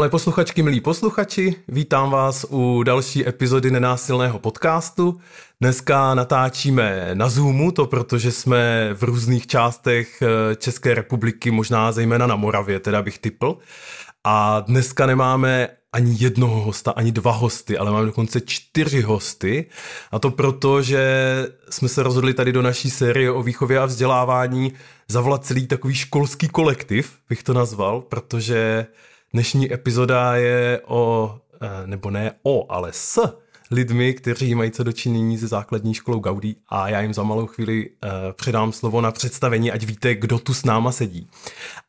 Milé posluchačky, milí posluchači, vítám vás u další epizody nenásilného podcastu. Dneska natáčíme na Zoomu, to protože jsme v různých částech eh, České republiky, možná zejména na Moravě, teda bych typl. A dneska nemáme ani jednoho hosta, ani dva hosty, ale máme dokonce čtyři hosty. A to proto, že jsme se rozhodli tady do naší série o výchově a vzdělávání zavolat celý takový školský kolektiv, bych to nazval, protože dnešní epizoda je o, eh, nebo ne o, ale s lidmi, kteří mají co dočinění se základní školou Gaudí a já jim za malou chvíli uh, předám slovo na představení, ať víte, kdo tu s náma sedí.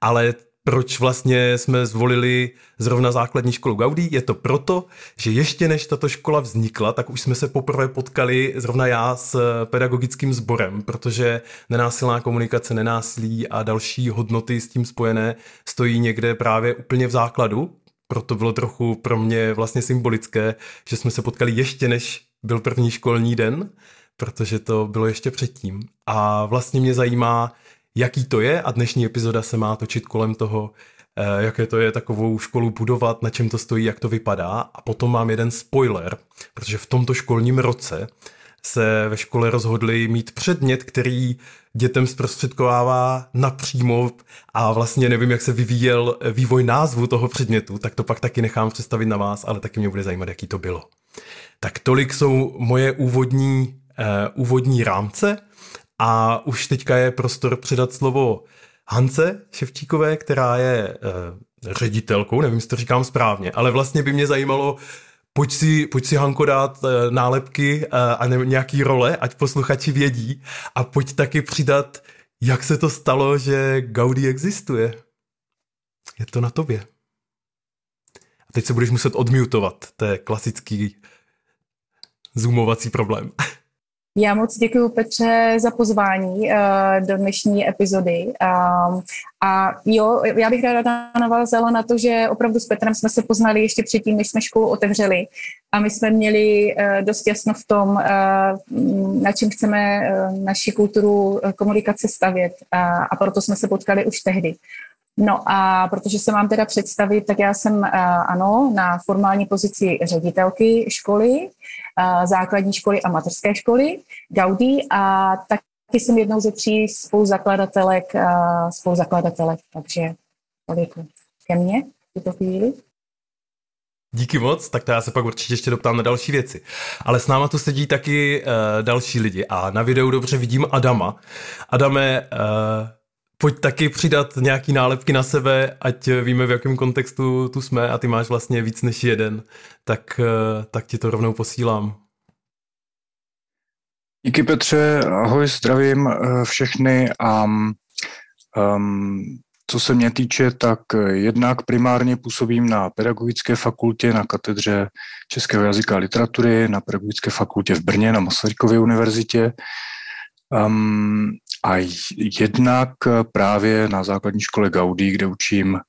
Ale proč vlastně jsme zvolili zrovna základní školu Gaudí, je to proto, že ještě než tato škola vznikla, tak už jsme se poprvé potkali zrovna já s pedagogickým sborem, protože nenásilná komunikace, nenásilí a další hodnoty s tím spojené stojí někde právě úplně v základu, proto bylo trochu pro mě vlastně symbolické, že jsme se potkali ještě než byl první školní den, protože to bylo ještě předtím. A vlastně mě zajímá, jaký to je a dnešní epizoda se má točit kolem toho, eh, jaké to je takovou školu budovat, na čem to stojí, jak to vypadá. A potom mám jeden spoiler, protože v tomto školním roce se ve škole rozhodli mít předmět, který dětem zprostředkovává napřímo a vlastně nevím, jak se vyvíjel vývoj názvu toho předmětu, tak to pak taky nechám představit na vás, ale taky mě bude zajímat, jaký to bylo. Tak tolik jsou moje úvodní, uh, úvodní rámce a už teďka je prostor předat slovo Hance Ševčíkové, která je uh, ředitelkou, nevím, jestli to říkám správně, ale vlastně by mě zajímalo, pojď si, pojď si Hanko dát uh, nálepky uh, a ne, nějaký role, ať posluchači vědí a pojď taky přidat, jak se to stalo, že Gaudi existuje. Je to na tobě. A teď se budeš muset odmutovat, to je klasický zoomovací problém. Já moc děkuji Petře za pozvání uh, do dnešní epizody. Um, a jo, já bych ráda navázala na to, že opravdu s Petrem jsme se poznali ještě předtím, než jsme školu otevřeli. A my jsme měli uh, dost jasno v tom, uh, na čem chceme uh, naši kulturu komunikace stavět. Uh, a proto jsme se potkali už tehdy. No a protože se mám teda představit, tak já jsem ano na formální pozici ředitelky školy, základní školy a materské školy Gaudí a taky jsem jednou ze tří spoluzakladatelek, spoluzakladatelek takže tolik ke mně v tuto chvíli. Díky moc, tak to já se pak určitě ještě doptám na další věci. Ale s náma tu sedí taky uh, další lidi a na videu dobře vidím Adama. Adame, uh, pojď taky přidat nějaký nálepky na sebe, ať víme, v jakém kontextu tu jsme a ty máš vlastně víc než jeden, tak, eh, tak ti to rovnou posílám. Díky Petře, ahoj, zdravím eh, všechny a um, co se mě týče, tak jednak primárně působím na pedagogické fakultě na katedře českého jazyka a literatury, na pedagogické fakultě v Brně na Masarykově univerzitě. Um, a jednak právě na základní škole Gaudí, kde učím,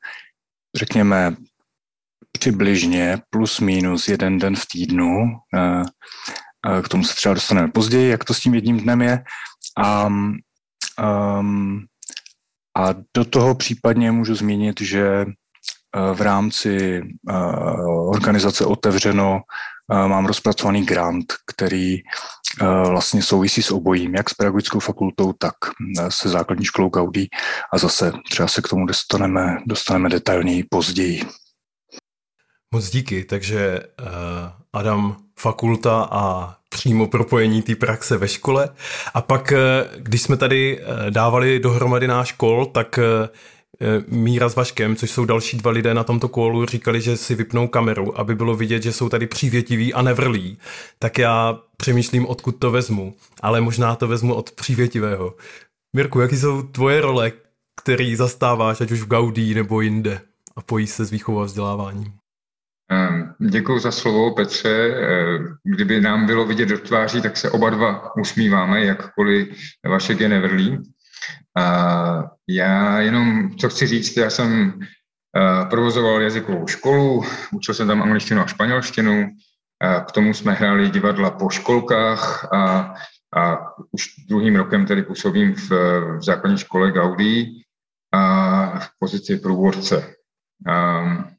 řekněme, přibližně plus minus jeden den v týdnu. Eh, eh, k tomu se třeba dostaneme později, jak to s tím jedním dnem je. A, um, a do toho případně můžu zmínit, že eh, v rámci organizace Otevřeno mám rozpracovaný grant, který vlastně souvisí s obojím, jak s pedagogickou fakultou, tak se základní školou Gaudí a zase třeba se k tomu dostaneme, dostaneme detailněji později. Moc díky, takže Adam, fakulta a přímo propojení té praxe ve škole. A pak, když jsme tady dávali dohromady náš škol, tak Eh, Míra s Vaškem, což jsou další dva lidé na tomto kolu, říkali, že si vypnou kameru, aby bylo vidět, že jsou tady přívětiví a nevrlí. Tak já přemýšlím, odkud to vezmu, ale možná to vezmu od přívětivého. Mirku, jaký jsou tvoje role, který zastáváš, ať už v Gaudí nebo jinde a pojí se s výchovou a vzděláváním? Ehm, Děkuji za slovo, Petře. Ehm, kdyby nám bylo vidět do tváří, tak se oba dva usmíváme, jakkoliv Vašek je nevrlý. A já jenom, co chci říct, já jsem uh, provozoval jazykovou školu, učil jsem tam angličtinu a španělštinu, a k tomu jsme hráli divadla po školkách a, a už druhým rokem tedy působím v, v základní škole Gaudí a v pozici průvodce. Um,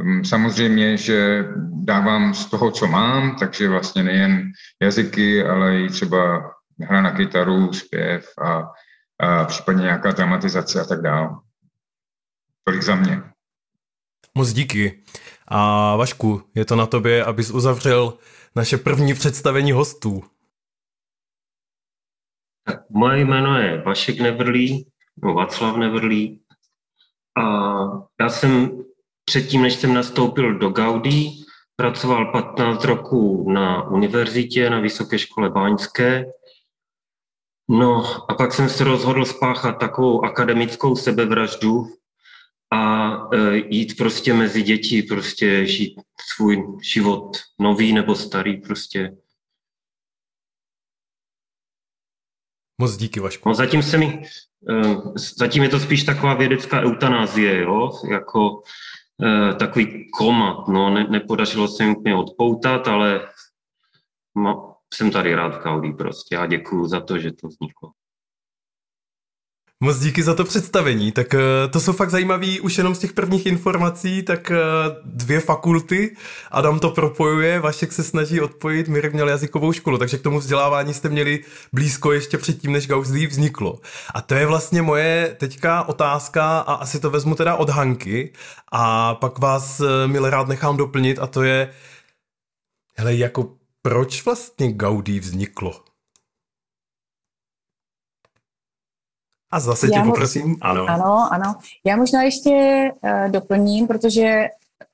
Hm, samozřejmě, že dávám z toho, co mám, takže vlastně nejen jazyky, ale i třeba hra na kytaru, zpěv a, a případně nějaká dramatizace a tak dále. Tolik za mě. Moc díky. A Vašku, je to na tobě, abys uzavřel naše první představení hostů. Tak moje jméno je Vašek Nevrlý, no Václav Nevrlý. A já jsem předtím, než jsem nastoupil do Gaudí, pracoval 15 roků na univerzitě, na Vysoké škole Báňské. No a pak jsem se rozhodl spáchat takovou akademickou sebevraždu a e, jít prostě mezi děti, prostě žít svůj život nový nebo starý prostě. Moc díky, Vašku. No zatím se mi, e, zatím je to spíš taková vědecká eutanázie, jo, jako e, takový komat, no, ne, nepodařilo se mi úplně odpoutat, ale ma, jsem tady rád v Kaudí prostě a děkuju za to, že to vzniklo. Moc díky za to představení. Tak eh, to jsou fakt zajímavé už jenom z těch prvních informací, tak eh, dvě fakulty, Adam to propojuje, Vašek se snaží odpojit, Mirek měl jazykovou školu, takže k tomu vzdělávání jste měli blízko ještě předtím, než Gauslí vzniklo. A to je vlastně moje teďka otázka a asi to vezmu teda od Hanky a pak vás eh, milé rád nechám doplnit a to je, hele, jako proč vlastně Gaudí vzniklo? A zase tě poprosím. Ano. ano, ano. Já možná ještě uh, doplním, protože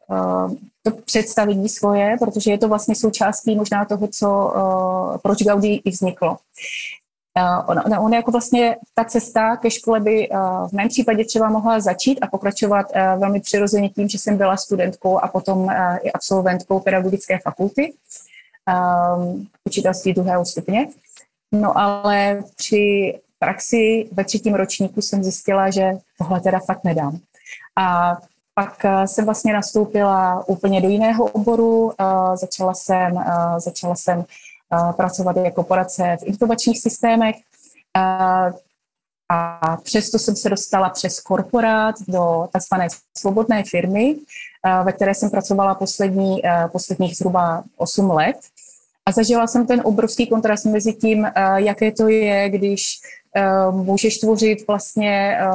uh, to představení svoje, protože je to vlastně součástí možná toho, co, uh, proč Gaudí i vzniklo. Uh, on, on, on jako vlastně ta cesta ke škole by uh, v mém případě třeba mohla začít a pokračovat uh, velmi přirozeně tím, že jsem byla studentkou a potom uh, i absolventkou pedagogické fakulty um, učitelství druhého stupně. No ale při praxi ve třetím ročníku jsem zjistila, že tohle teda fakt nedám. A pak eh, jsem vlastně nastoupila úplně do jiného oboru, eh, začala jsem, eh, začala jsem pracovat jako poradce v informačních systémech a přesto jsem se dostala přes korporát do tzv. svobodné firmy, ve které jsem pracovala poslední, posledních zhruba 8 let. A zažila jsem ten obrovský kontrast mezi tím, jaké to je, když Eh, můžeš tvořit vlastně, eh,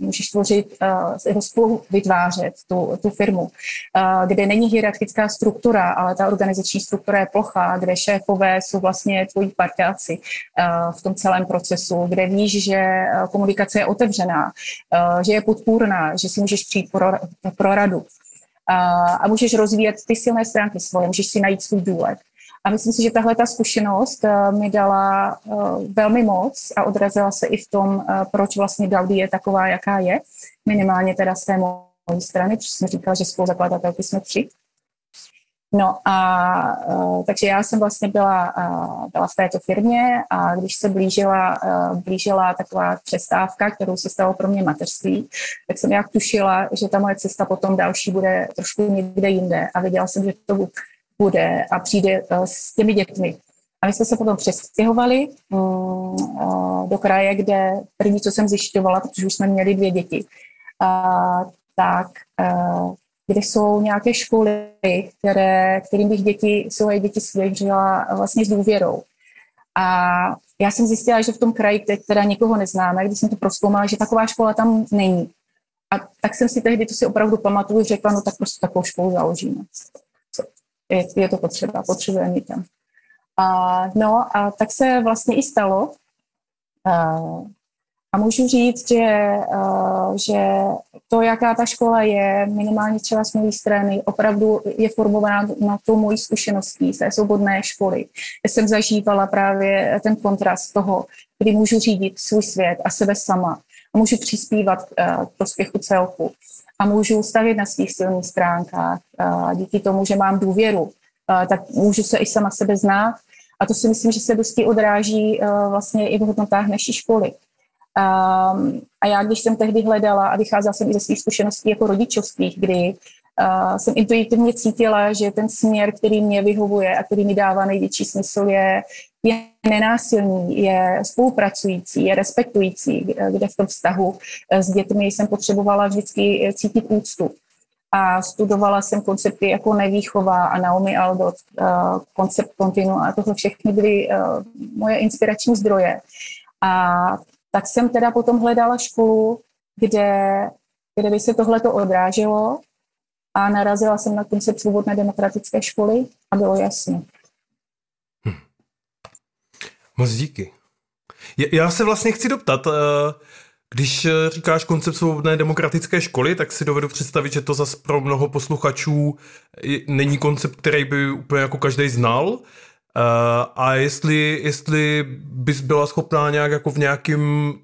můžeš tvořit, spolu vytvářet tu, tu firmu, kde není hierarchická struktura, ale ta organizační struktura je plochá, kde šéfové jsou vlastně tvoji parťáci v tom celém procesu, kde víš, že komunikace je otevřená, že je podpůrná, že si můžeš přijít pro, pro radu a můžeš rozvíjet ty silné stránky svoje, můžeš si najít svůj důlek. A myslím si, že tahle ta zkušenost eh, mi dala eh, velmi moc a odrazila se i v tom, eh, proč vlastně Gaudi je taková, jaká je. Minimálně teda z té mojí strany, protože jsem říkala, že spoluzakladatelky jsme tři. No a takže já jsem vlastně byla, byla v této firmě a když se blížila, blížila taková přestávka, kterou se stalo pro mě mateřství, tak jsem jak tušila, že ta moje cesta potom další bude trošku někde jinde a viděla jsem, že to bude a přijde eh, s těmi dětmi. A my jsme se potom přestěhovali mm, eh, do kraje, kde první, co jsem zjišťovala, protože už jsme měli dvě děti, tak eh, kde jsou nějaké školy, které, kterým bych děti, svoje děti svěřila vlastně s důvěrou. A já jsem zjistila, že v tom kraji, kde teda nikoho neznáme, když jsem to proskoumala, že taková škola tam není. A tak jsem si tehdy, to si opravdu pamatuju, řekla, no tak prostě takovou školu založíme je, to potřeba, potřebujeme mít tam. A, no a tak se vlastně i stalo. A, a můžu říct, že, a, že to, jaká ta škola je, minimálně třeba z mojí strany, opravdu je formovaná na tou mojí zkušeností z té svobodné školy. Já jsem zažívala právě ten kontrast toho, kdy můžu řídit svůj svět a sebe sama můžu přispívat k prospěchu celku a můžu stavit na svých silných stránkách. A díky tomu, že mám důvěru, tak můžu se i sama sebe znát. A to si myslím, že se dosti odráží vlastně i v hodnotách naší školy. A já, když jsem tehdy hledala a vycházela jsem i ze svých zkušeností jako rodičovských, kdy jsem intuitivně cítila, že ten směr, který mě vyhovuje a který mi dává největší smysl, je, je nenásilný, je spolupracující, je respektující, kde v tom vztahu s dětmi jsem potřebovala vždycky cítit úctu. a studovala jsem koncepty jako Nevýchova a Naomi Aldot, koncept kontinu a tohle všechny byly moje inspirační zdroje. A tak jsem teda potom hledala školu, kde, kde by se tohleto odráželo a narazila jsem na koncept svobodné demokratické školy a bylo jasně. Hm. Moc díky. Já se vlastně chci doptat, uh když eh, říkáš koncept svobodné demokratické školy, tak si dovedu představit, že to zase pro mnoho posluchačů není koncept, který by úplně jako každý znal. Eh, a jestli, jestli bys byla schopná nějak jako v nějakým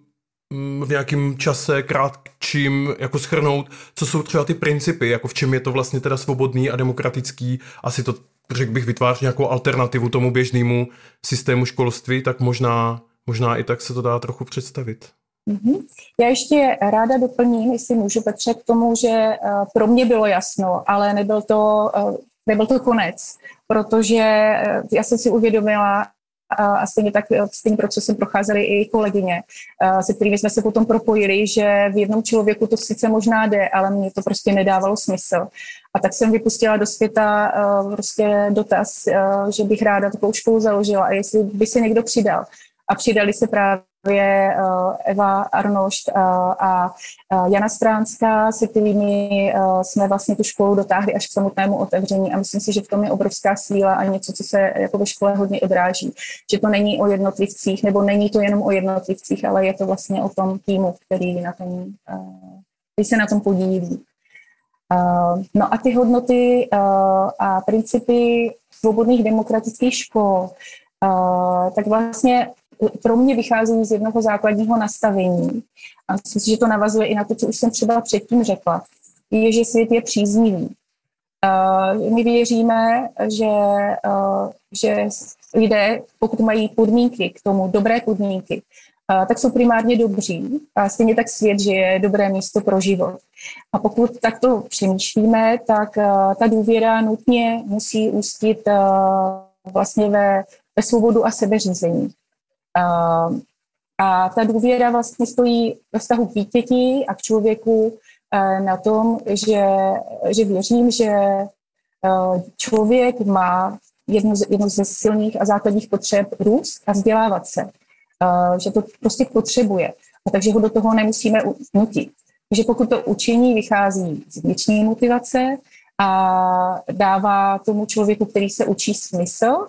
v nějakém čase krátkým jako schrnout, co jsou třeba ty principy, jako v čem je to vlastně teda svobodný a demokratický, asi to, řekl bych, vytváří nějakou alternativu tomu běžnému systému školství, tak možná, možná i tak se to dá trochu představit. Mm-hmm. Já ještě ráda doplním, jestli můžu, Petře, k tomu, že uh, pro mě bylo jasno, ale nebyl to, uh, nebyl to konec, protože uh, já jsem si uvědomila, a stejně tak stejný procesem procházely i kolegyně, se kterými jsme se potom propojili, že v jednom člověku to sice možná jde, ale mně to prostě nedávalo smysl. A tak jsem vypustila do světa prostě dotaz, že bych ráda takovou školu založila a jestli by se někdo přidal. A přidali se právě je eh, Eva Arnošt eh, a Jana Stránská, se kterými eh, jsme vlastně tu školu dotáhli až k samotnému otevření a myslím si, že v tom je obrovská síla a něco, co se jako ve škole hodně odráží. Že to není o jednotlivcích, nebo není to jenom o jednotlivcích, ale je to vlastně o tom týmu, který, na tom, který se na tom podílí. No a ty hodnoty a principy svobodných demokratických škol, tak vlastně pro mě vychází z jednoho základního nastavení. A myslím si, že to navazuje i na to, co už jsem třeba předtím řekla. Je, že svět je příznivý. Uh, my věříme, že, uh, že lidé, pokud mají podmínky k tomu, dobré podmínky, uh, tak jsou primárně dobří. A stejně tak svět, že je dobré místo pro život. A pokud takto přemýšlíme, tak ta důvěra nutně musí ústit vlastně ve, ve svobodu a sebeřízení. A ta důvěra vlastně stojí ve vztahu k dítěti a k člověku eh, na tom, že, že věřím, že eh, člověk má jednu z, jednu ze silných a základních potřeb růst a vzdělávat se. Eh, že to prostě potřebuje. A takže ho do toho nemusíme nutit. Takže pokud to učení vychází z vnitřní motivace a dává tomu člověku, který se učí smysl,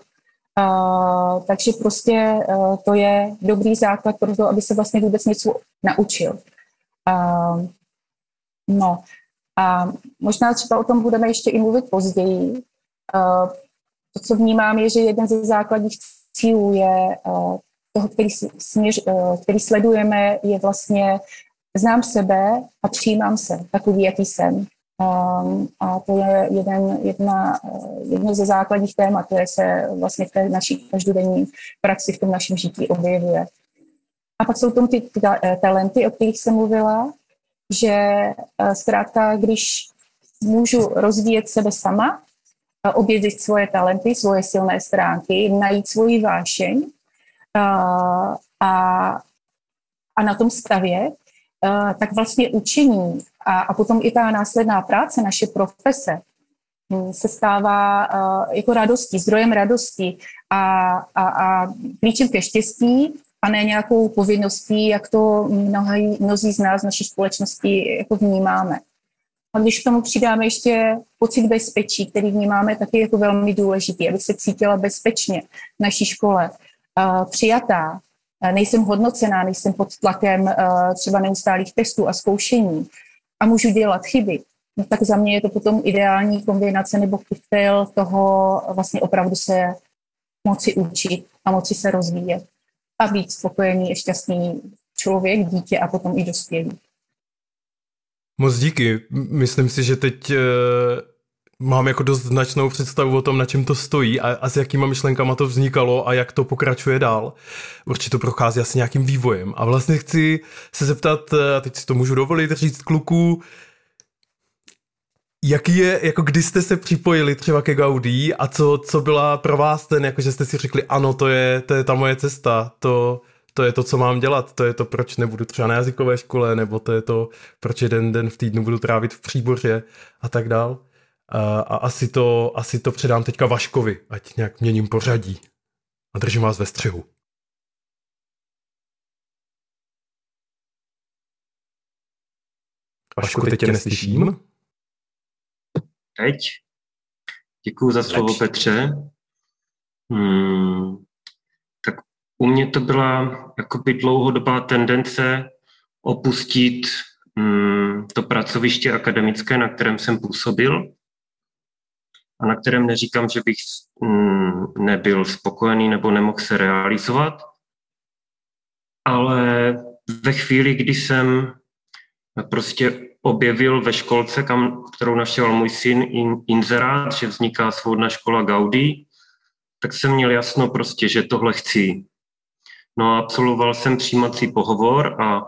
Uh, takže prostě uh, to je dobrý základ pro to, aby se vlastně vůbec něco naučil. Uh, no a možná třeba o tom budeme ještě i mluvit později. Uh, to, co vnímám, je, že jeden ze základních cílů je uh, toho, který, směř, uh, který sledujeme, je vlastně znám sebe a přijímám se takový, jaký jsem. Um, a to je jeden, jedna, jedno ze základních témat, které se vlastně v té naší každodenní praxi, v tom našem žití objevuje. A pak jsou tam ty eh, talenty, o kterých jsem mluvila, že eh, zkrátka, když můžu rozvíjet sebe sama, objevit svoje talenty, svoje silné stránky, najít svoji vášeň a, a, a na tom stavět, tak vlastně učení a, a potom i ta následná práce, naše profese, hm, se stává uh, jako radostí, zdrojem radosti a, a, a klíčem ke štěstí a ne nějakou povinností, jak to mnohý, mnozí z nás v naší společnosti jako vnímáme. A když k tomu přidáme ještě pocit bezpečí, který vnímáme taky jako velmi důležitý, aby se cítila bezpečně v naší škole, uh, přijatá, nejsem hodnocená, nejsem pod tlakem uh, třeba neustálých testů a zkoušení, a můžu dělat chyby, no tak za mě je to potom ideální kombinace nebo koktejl toho vlastně opravdu se moci učit a moci se rozvíjet a být spokojený a šťastný člověk, dítě a potom i dospělý. Moc díky. Myslím si, že teď uh, mám jako dost značnou představu o tom, na čem to stojí a, a s jakýma myšlenkama to vznikalo a jak to pokračuje dál. Určitě to prochází asi nějakým vývojem. A vlastně chci se zeptat, eh, a teď si to můžu dovolit říct kluků, Jaký je, jako kdy jste se připojili třeba ke Gaudí a co, co byla pro vás ten, jako že jste si řekli, ano, to je, to je ta moje cesta, to, to je to, co mám dělat, to je to, proč nebudu třeba na jazykové škole, nebo to je to, proč jeden den v týdnu budu trávit v příboře a tak dál. A, a asi, to, asi to předám teďka Vaškovi, ať nějak měním pořadí a držím vás ve střehu. Vašku, teď tě neslyším. Teď? Děkuji za slovo, teď. Petře. Hmm, tak u mě to byla jakoby dlouhodobá tendence opustit hmm, to pracoviště akademické, na kterém jsem působil a na kterém neříkám, že bych hmm, nebyl spokojený nebo nemohl se realizovat, ale ve chvíli, kdy jsem prostě objevil ve školce, kam, kterou navštěvoval můj syn, in, inzerát, že vzniká svobodná škola Gaudí, tak jsem měl jasno prostě, že tohle chci. No a absolvoval jsem přijímací pohovor a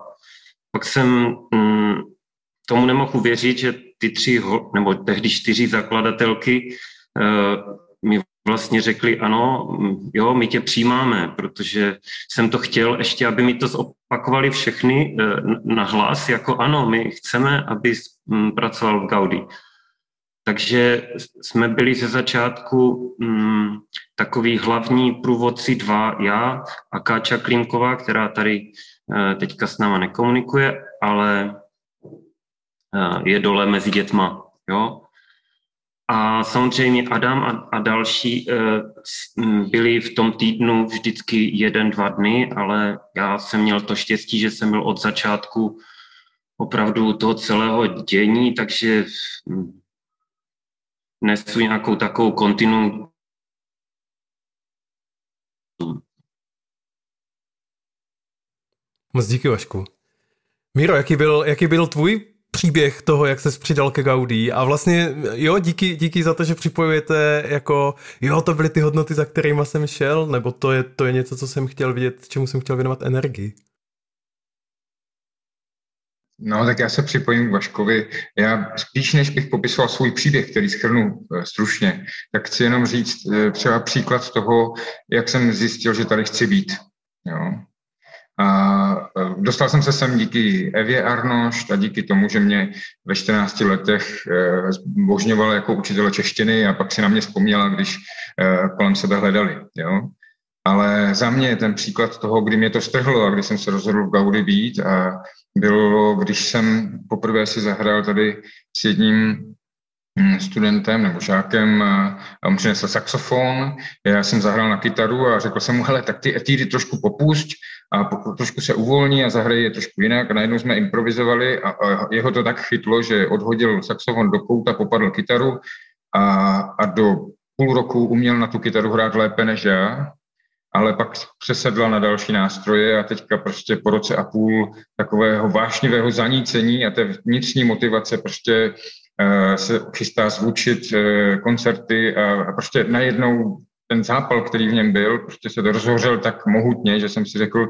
pak jsem mm, tomu nemohl uvěřit, že ty tři, nebo tehdy čtyři zakladatelky uh, mi vlastně řekli, ano, jo, my tě přijímáme, protože jsem to chtěl ještě, aby mi to zopakovali všechny eh, na hlas, jako ano, my chceme, aby hm, pracoval v Gaudi. Takže jsme byli ze začátku hm, takový hlavní průvodci dva, já a Káča Klimková, která tady eh, teďka s náma nekomunikuje, ale eh, je dole mezi dětma. Jo? A samozřejmě Adam a, a další e, byli v tom týdnu vždycky jeden, dva dny, ale já jsem měl to štěstí, že jsem byl od začátku opravdu toho celého dění, takže hm, nesu nějakou takovou kontinu. Moc díky, Vašku. Míro, jaký byl, jaký byl tvůj příběh toho, jak se přidal ke Gaudí a vlastně jo, díky, díky za to, že připojujete jako jo, to byly ty hodnoty, za kterými jsem šel, nebo to je, to je něco, co jsem chtěl vidět, čemu jsem chtěl věnovat energii. No, tak já se připojím k Vaškovi. Já spíš, než bych popisoval svůj příběh, který schrnu eh, stručně, tak chci jenom říct eh, třeba příklad toho, jak jsem zjistil, že tady chci být. Jo. A e, dostal jsem se sem díky Evě Arnošt a díky tomu, že mě ve 14 letech e, zbožňovala jako učitele češtiny a pak si na mě vzpomněla, když e, kolem sebe hledali. Jo? Ale za mě ten příklad toho, kdy mě to strhlo a kdy jsem se rozhodl v Gaudi být a bylo, když jsem poprvé si zahrál tady s jedním studentem nebo žákem a on přinesl saxofon, já jsem zahrál na kytaru a řekl jsem mu, hele, tak ty etídy trošku popusť a trošku se uvolní a zahraje je trošku jinak. A najednou jsme improvizovali a, a jeho to tak chytlo, že odhodil saxofon do kouta, popadl kytaru a, a do půl roku uměl na tu kytaru hrát lépe než já, ale pak přesedla na další nástroje a teďka prostě po roce a půl takového vášnivého zanícení a té vnitřní motivace prostě se chystá zvučit uh, koncerty a, prostě najednou ten zápal, který v něm byl, prostě se to rozhořel tak mohutně, že jsem si řekl,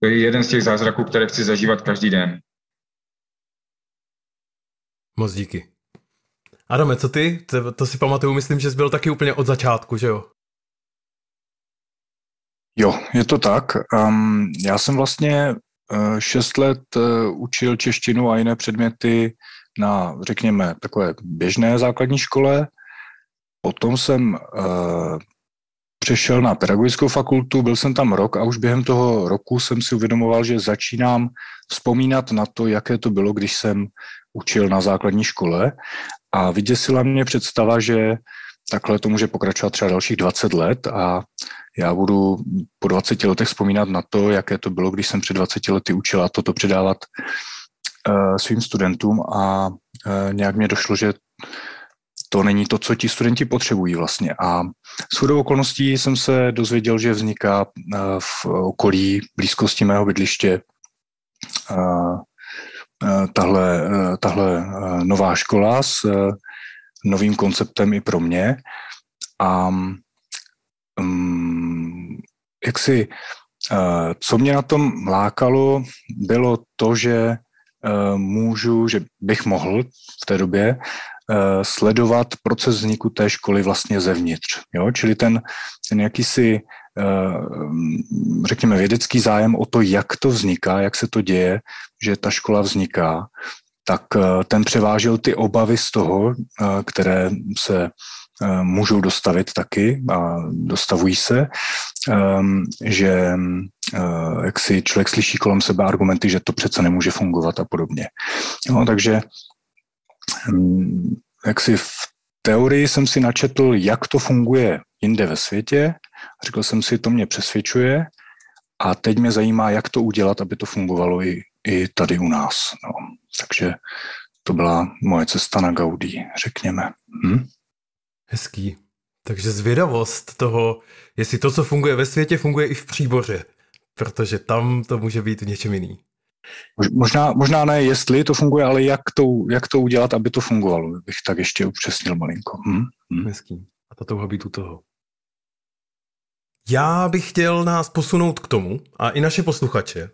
to je jeden z těch zázraků, které chci zažívat každý den. Moc díky. Adame, co ty? To, to si pamatuju, myslím, že jsi byl taky úplně od začátku, že jo? Jo, je to tak. Um, já jsem vlastně uh, šest let uh, učil češtinu a jiné předměty na, řekněme, takové běžné základní škole. Potom jsem uh, přešel na pedagogickou fakultu, byl jsem tam rok a už během toho roku jsem si uvědomoval, že začínám vzpomínat na to, jaké to bylo, když jsem učil na základní škole a vyděsila mě představa, že takhle to může pokračovat třeba dalších 20 let a já budu po 20 letech vzpomínat na to, jaké to bylo, když jsem před 20 lety učil a toto předávat svým studentům a uh, nějak mě došlo, že to není to, co ti studenti potřebují vlastně. A s okolností jsem se dozvěděl, že vzniká eh, v okolí blízkosti mého bydliště eh, eh, tahle, tahle nová škola s novým konceptem i pro mě. A um, jak si, co mě na tom lákalo, bylo to, že můžu, že bych mohl v té době Eh, sledovat proces vzniku té školy vlastně zevnitř. Jo? Čili ten, ten jakýsi řekněme, vědecký zájem o to, jak to vzniká, jak se to děje, že ta škola vzniká, tak ten převážil ty obavy z toho, které se můžou dostavit taky a dostavují se, že jak si člověk slyší kolem sebe argumenty, že to přece nemůže fungovat a podobně. No, takže jak si v teorii jsem si načetl, jak to funguje jinde ve světě. Řekl jsem si, to mě přesvědčuje a teď mě zajímá, jak to udělat, aby to fungovalo i, i tady u nás. No, takže to byla moje cesta na Gaudí, řekněme. Hm? Hezký. Takže zvědavost toho, jestli to, co funguje ve světě, funguje i v příboře, protože tam to může být v něčem jiný. Možná, možná ne, jestli to funguje, ale jak to, jak to udělat, aby to fungovalo, bych tak ještě upřesnil malinko. Hm? Hm. Hezký. A to touha být u toho. Já bych chtěl nás posunout k tomu, a i naše posluchače.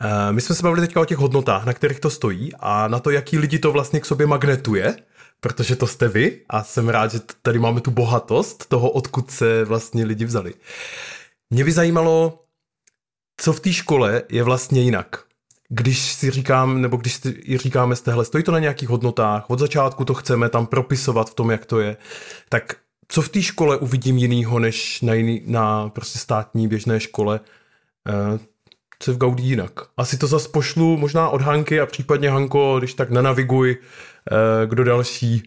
Eh, my jsme se bavili teďka o těch hodnotách, na kterých to stojí a na to, jaký lidi to vlastně k sobě magnetuje, protože to jste vy a jsem rád, že tady máme tu bohatost toho, odkud se vlastně lidi vzali. Mě by zajímalo, co v té škole je vlastně jinak když si říkám, nebo když si říkáme z téhle, stojí to na nějakých hodnotách, od začátku to chceme tam propisovat v tom, jak to je, tak co v té škole uvidím jinýho, než na, jiný, na prostě státní běžné škole, eh, co je v Gaudí jinak. Asi to zase pošlu možná od Hanky a případně Hanko, když tak nanaviguj, eh, kdo další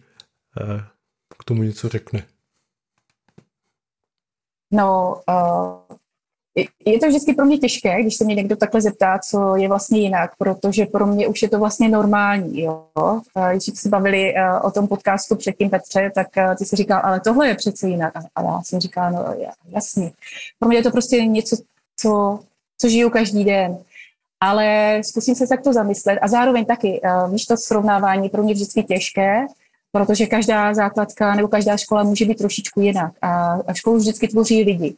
eh, k tomu něco řekne. No, uh, je to vždycky pro mě těžké, když se mě někdo takhle zeptá, co je vlastně jinak, protože pro mě už je to vlastně normální. Jo? Když jsme se bavili eh, o tom podcastu předtím, Petře, tak eh, ty si říkal, ale tohle je přece jinak. A já jsem říkala, no jasně. Pro mě je to prostě něco, co, co žiju každý den. Ale zkusím se takto zamyslet a zároveň taky, eh, víš, to srovnávání pro mě vždycky těžké, protože každá základka nebo každá škola může být trošičku jinak a, školu vždycky tvoří lidi.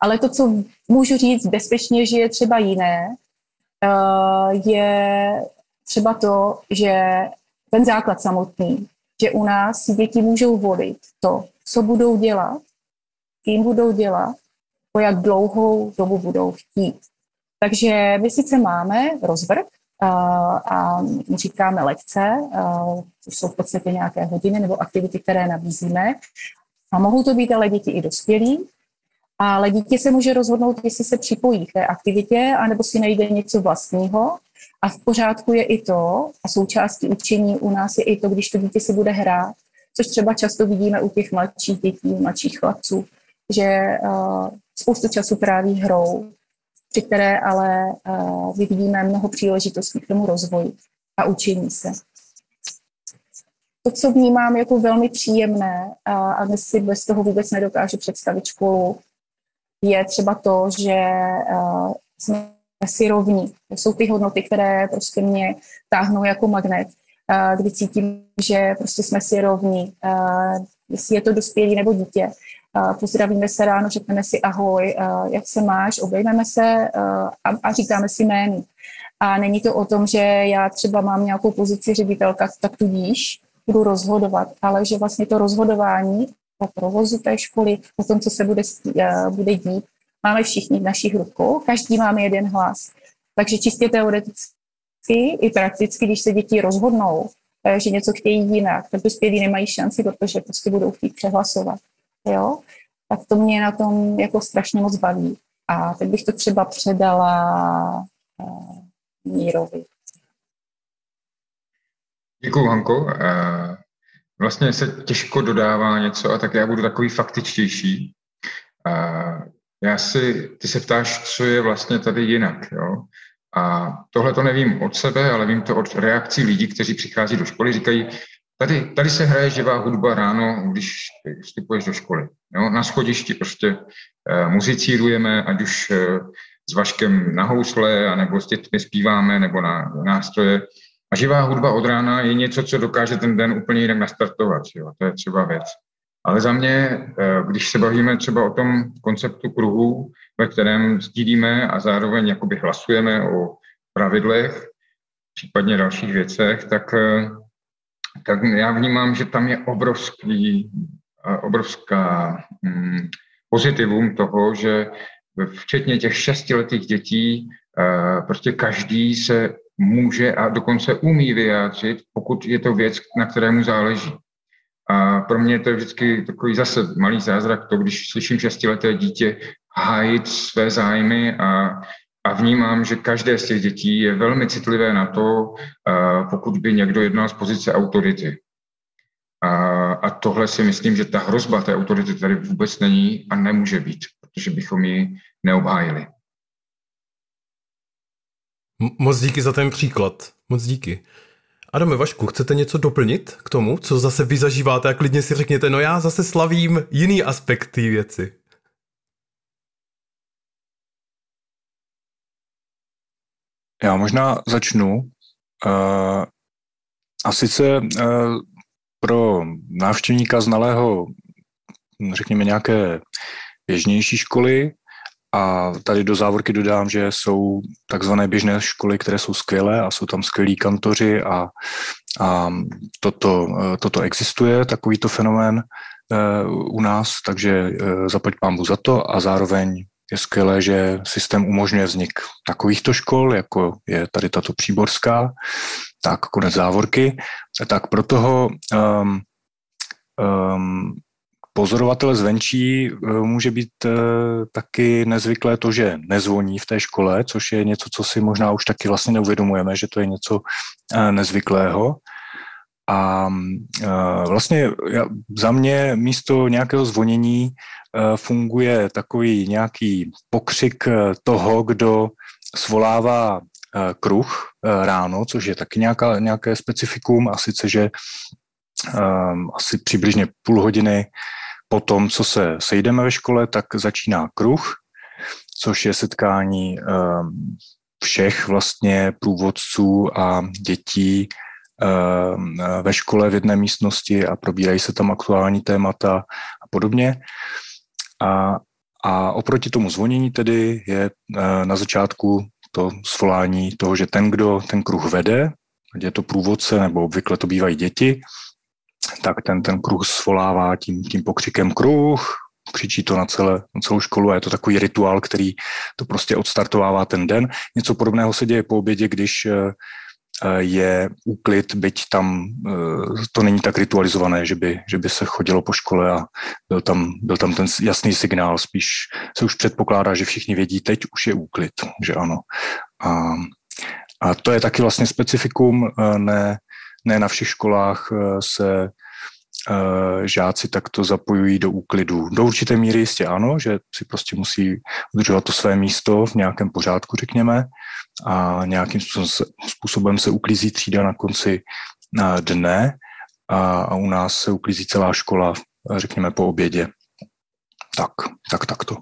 Ale to, co můžu říct bezpečně, že je třeba jiné, eh, je třeba to, že ten základ samotný, že u nás si děti můžou volit to, co budou dělat, kým budou dělat, po jak dlouhou dobu budou chtít. Takže my sice máme rozvrh a, eh, a říkáme lekce, což jsou v podstatě nějaké hodiny nebo aktivity, které nabízíme. A mohou to být ale děti i dospělí, ale dítě se může rozhodnout, jestli se připojí k té aktivitě, anebo si najde něco vlastního. A v pořádku je i to, a součástí učení u nás je i to, když to dítě si bude hrát, což třeba často vidíme u těch mladších dětí, mladších chlapců, že uh, spoustu času tráví hrou, při které ale uh, vyvidíme mnoho příležitostí k tomu rozvoji a učení se. To, co vnímám jako velmi příjemné, a, dnes si bez toho vůbec nedokážu představit školu, je třeba to, že uh, jsme si rovní. To jsou ty hodnoty, které prostě mě táhnou jako magnet, uh, kdy cítím, že prostě jsme si rovní. Jestli je to dospělý nebo dítě. Pozdravíme se ráno, řekneme si ahoj, jak se máš, obejmeme se a, a říkáme si jmény. A není to o tom, že já třeba mám nějakou pozici ředitelka, tak tudíž budu rozhodovat, ale že vlastně to rozhodování o provozu té školy, o tom, co se bude, eh, bude dít, máme všichni v našich rukou, každý máme jeden hlas. Takže čistě teoreticky i prakticky, když se děti rozhodnou, eh, že něco chtějí jinak, tak dospělí nemají šanci, protože prostě budou chtít přehlasovat. Jo? Tak to mě na tom jako strašně moc baví. A teď bych to třeba předala uh, Mírovi. Děkuji, Hanko vlastně se těžko dodává něco a tak já budu takový faktičtější. A já si, ty se ptáš, co je vlastně tady jinak, jo? A tohle to nevím od sebe, ale vím to od reakcí lidí, kteří přichází do školy, říkají, tady, tady se hraje živá hudba ráno, když vstupuješ do školy. Jo? Na schodišti prostě uh, muzicírujeme, ať už uh, s Vaškem na housle, anebo s dětmi zpíváme, nebo na nástroje. A živá hudba od rána je něco, co dokáže ten den úplně jinak nastartovat. Jo? To je třeba věc. Ale za mě, eh, když se bavíme třeba o tom konceptu kruhu, ve kterém sdílíme a zároveň jakoby hlasujeme o pravidlech, případně dalších věcech, tak, tak já vnímám, že tam je obrovský, eh, obrovská, hm, pozitivum toho, že včetně těch šestiletých dětí, eh, prostě každý se může a dokonce umí vyjádřit, pokud je to věc, na které mu záleží. A pro mě to je vždycky takový zase malý zázrak, to když slyším šestileté dítě hájit své zájmy a, a vnímám, že každé z těch dětí je velmi citlivé na to, pokud by někdo jednal z pozice autority. A, a tohle si myslím, že ta hrozba té autority tady vůbec není a nemůže být, protože bychom ji neobhájili. Moc díky za ten příklad. Moc díky. Adame Vašku, chcete něco doplnit k tomu, co zase vy zažíváte a klidně si řekněte, no já zase slavím jiný aspekt té věci. Já možná začnu. Uh, a sice uh, pro návštěvníka znalého, řekněme, nějaké běžnější školy, a tady do závorky dodám, že jsou takzvané běžné školy, které jsou skvělé a jsou tam skvělí kantoři a, a toto, toto existuje, takovýto fenomén eh, u nás, takže eh, zaplať pámbu za to a zároveň je skvělé, že systém umožňuje vznik takovýchto škol, jako je tady tato příborská, tak konec závorky. Tak pro toho um, um, pozorovatele zvenčí eh, může být eh, taky nezvyklé to, že nezvoní v té škole, což je něco, co si možná už taky vlastně neuvědomujeme, že to je něco eh, nezvyklého. A vlastně za mě místo nějakého zvonění funguje takový nějaký pokřik toho, kdo svolává kruh ráno, což je taky nějaká, nějaké specifikum a sice, že asi přibližně půl hodiny po tom, co se sejdeme ve škole, tak začíná kruh, což je setkání ehm, všech vlastně průvodců a dětí ve škole v jedné místnosti a probírají se tam aktuální témata a podobně. A, a oproti tomu zvonění tedy je e, na začátku to svolání toho, že ten, kdo ten kruh vede, ať je to průvodce nebo obvykle to bývají děti, tak ten, ten kruh svolává tím, tím pokřikem kruh, křičí to na, celé, na celou školu a je to takový rituál, který to prostě odstartovává ten den. Něco podobného se děje po obědě, když eh, eh, je úklid, byť tam eh, to není tak ritualizované, že by, že by se chodilo po škole a byl tam, byl tam ten jasný signál, spíš se už předpokládá, že všichni vědí, teď už je úklid, že ano. A, a to je taky vlastně specifikum, ne, ne na všech školách eh, se eh, žáci takto zapojují do úklidu. Do určité míry jistě ano, že si prostě musí udržovat to své místo v nějakém pořádku, řekněme, a nějakým způsobem se, uklízí třída na konci eh, dne a, u nás se uklízí celá škola, řekněme, po obědě. Tak, tak, tak to.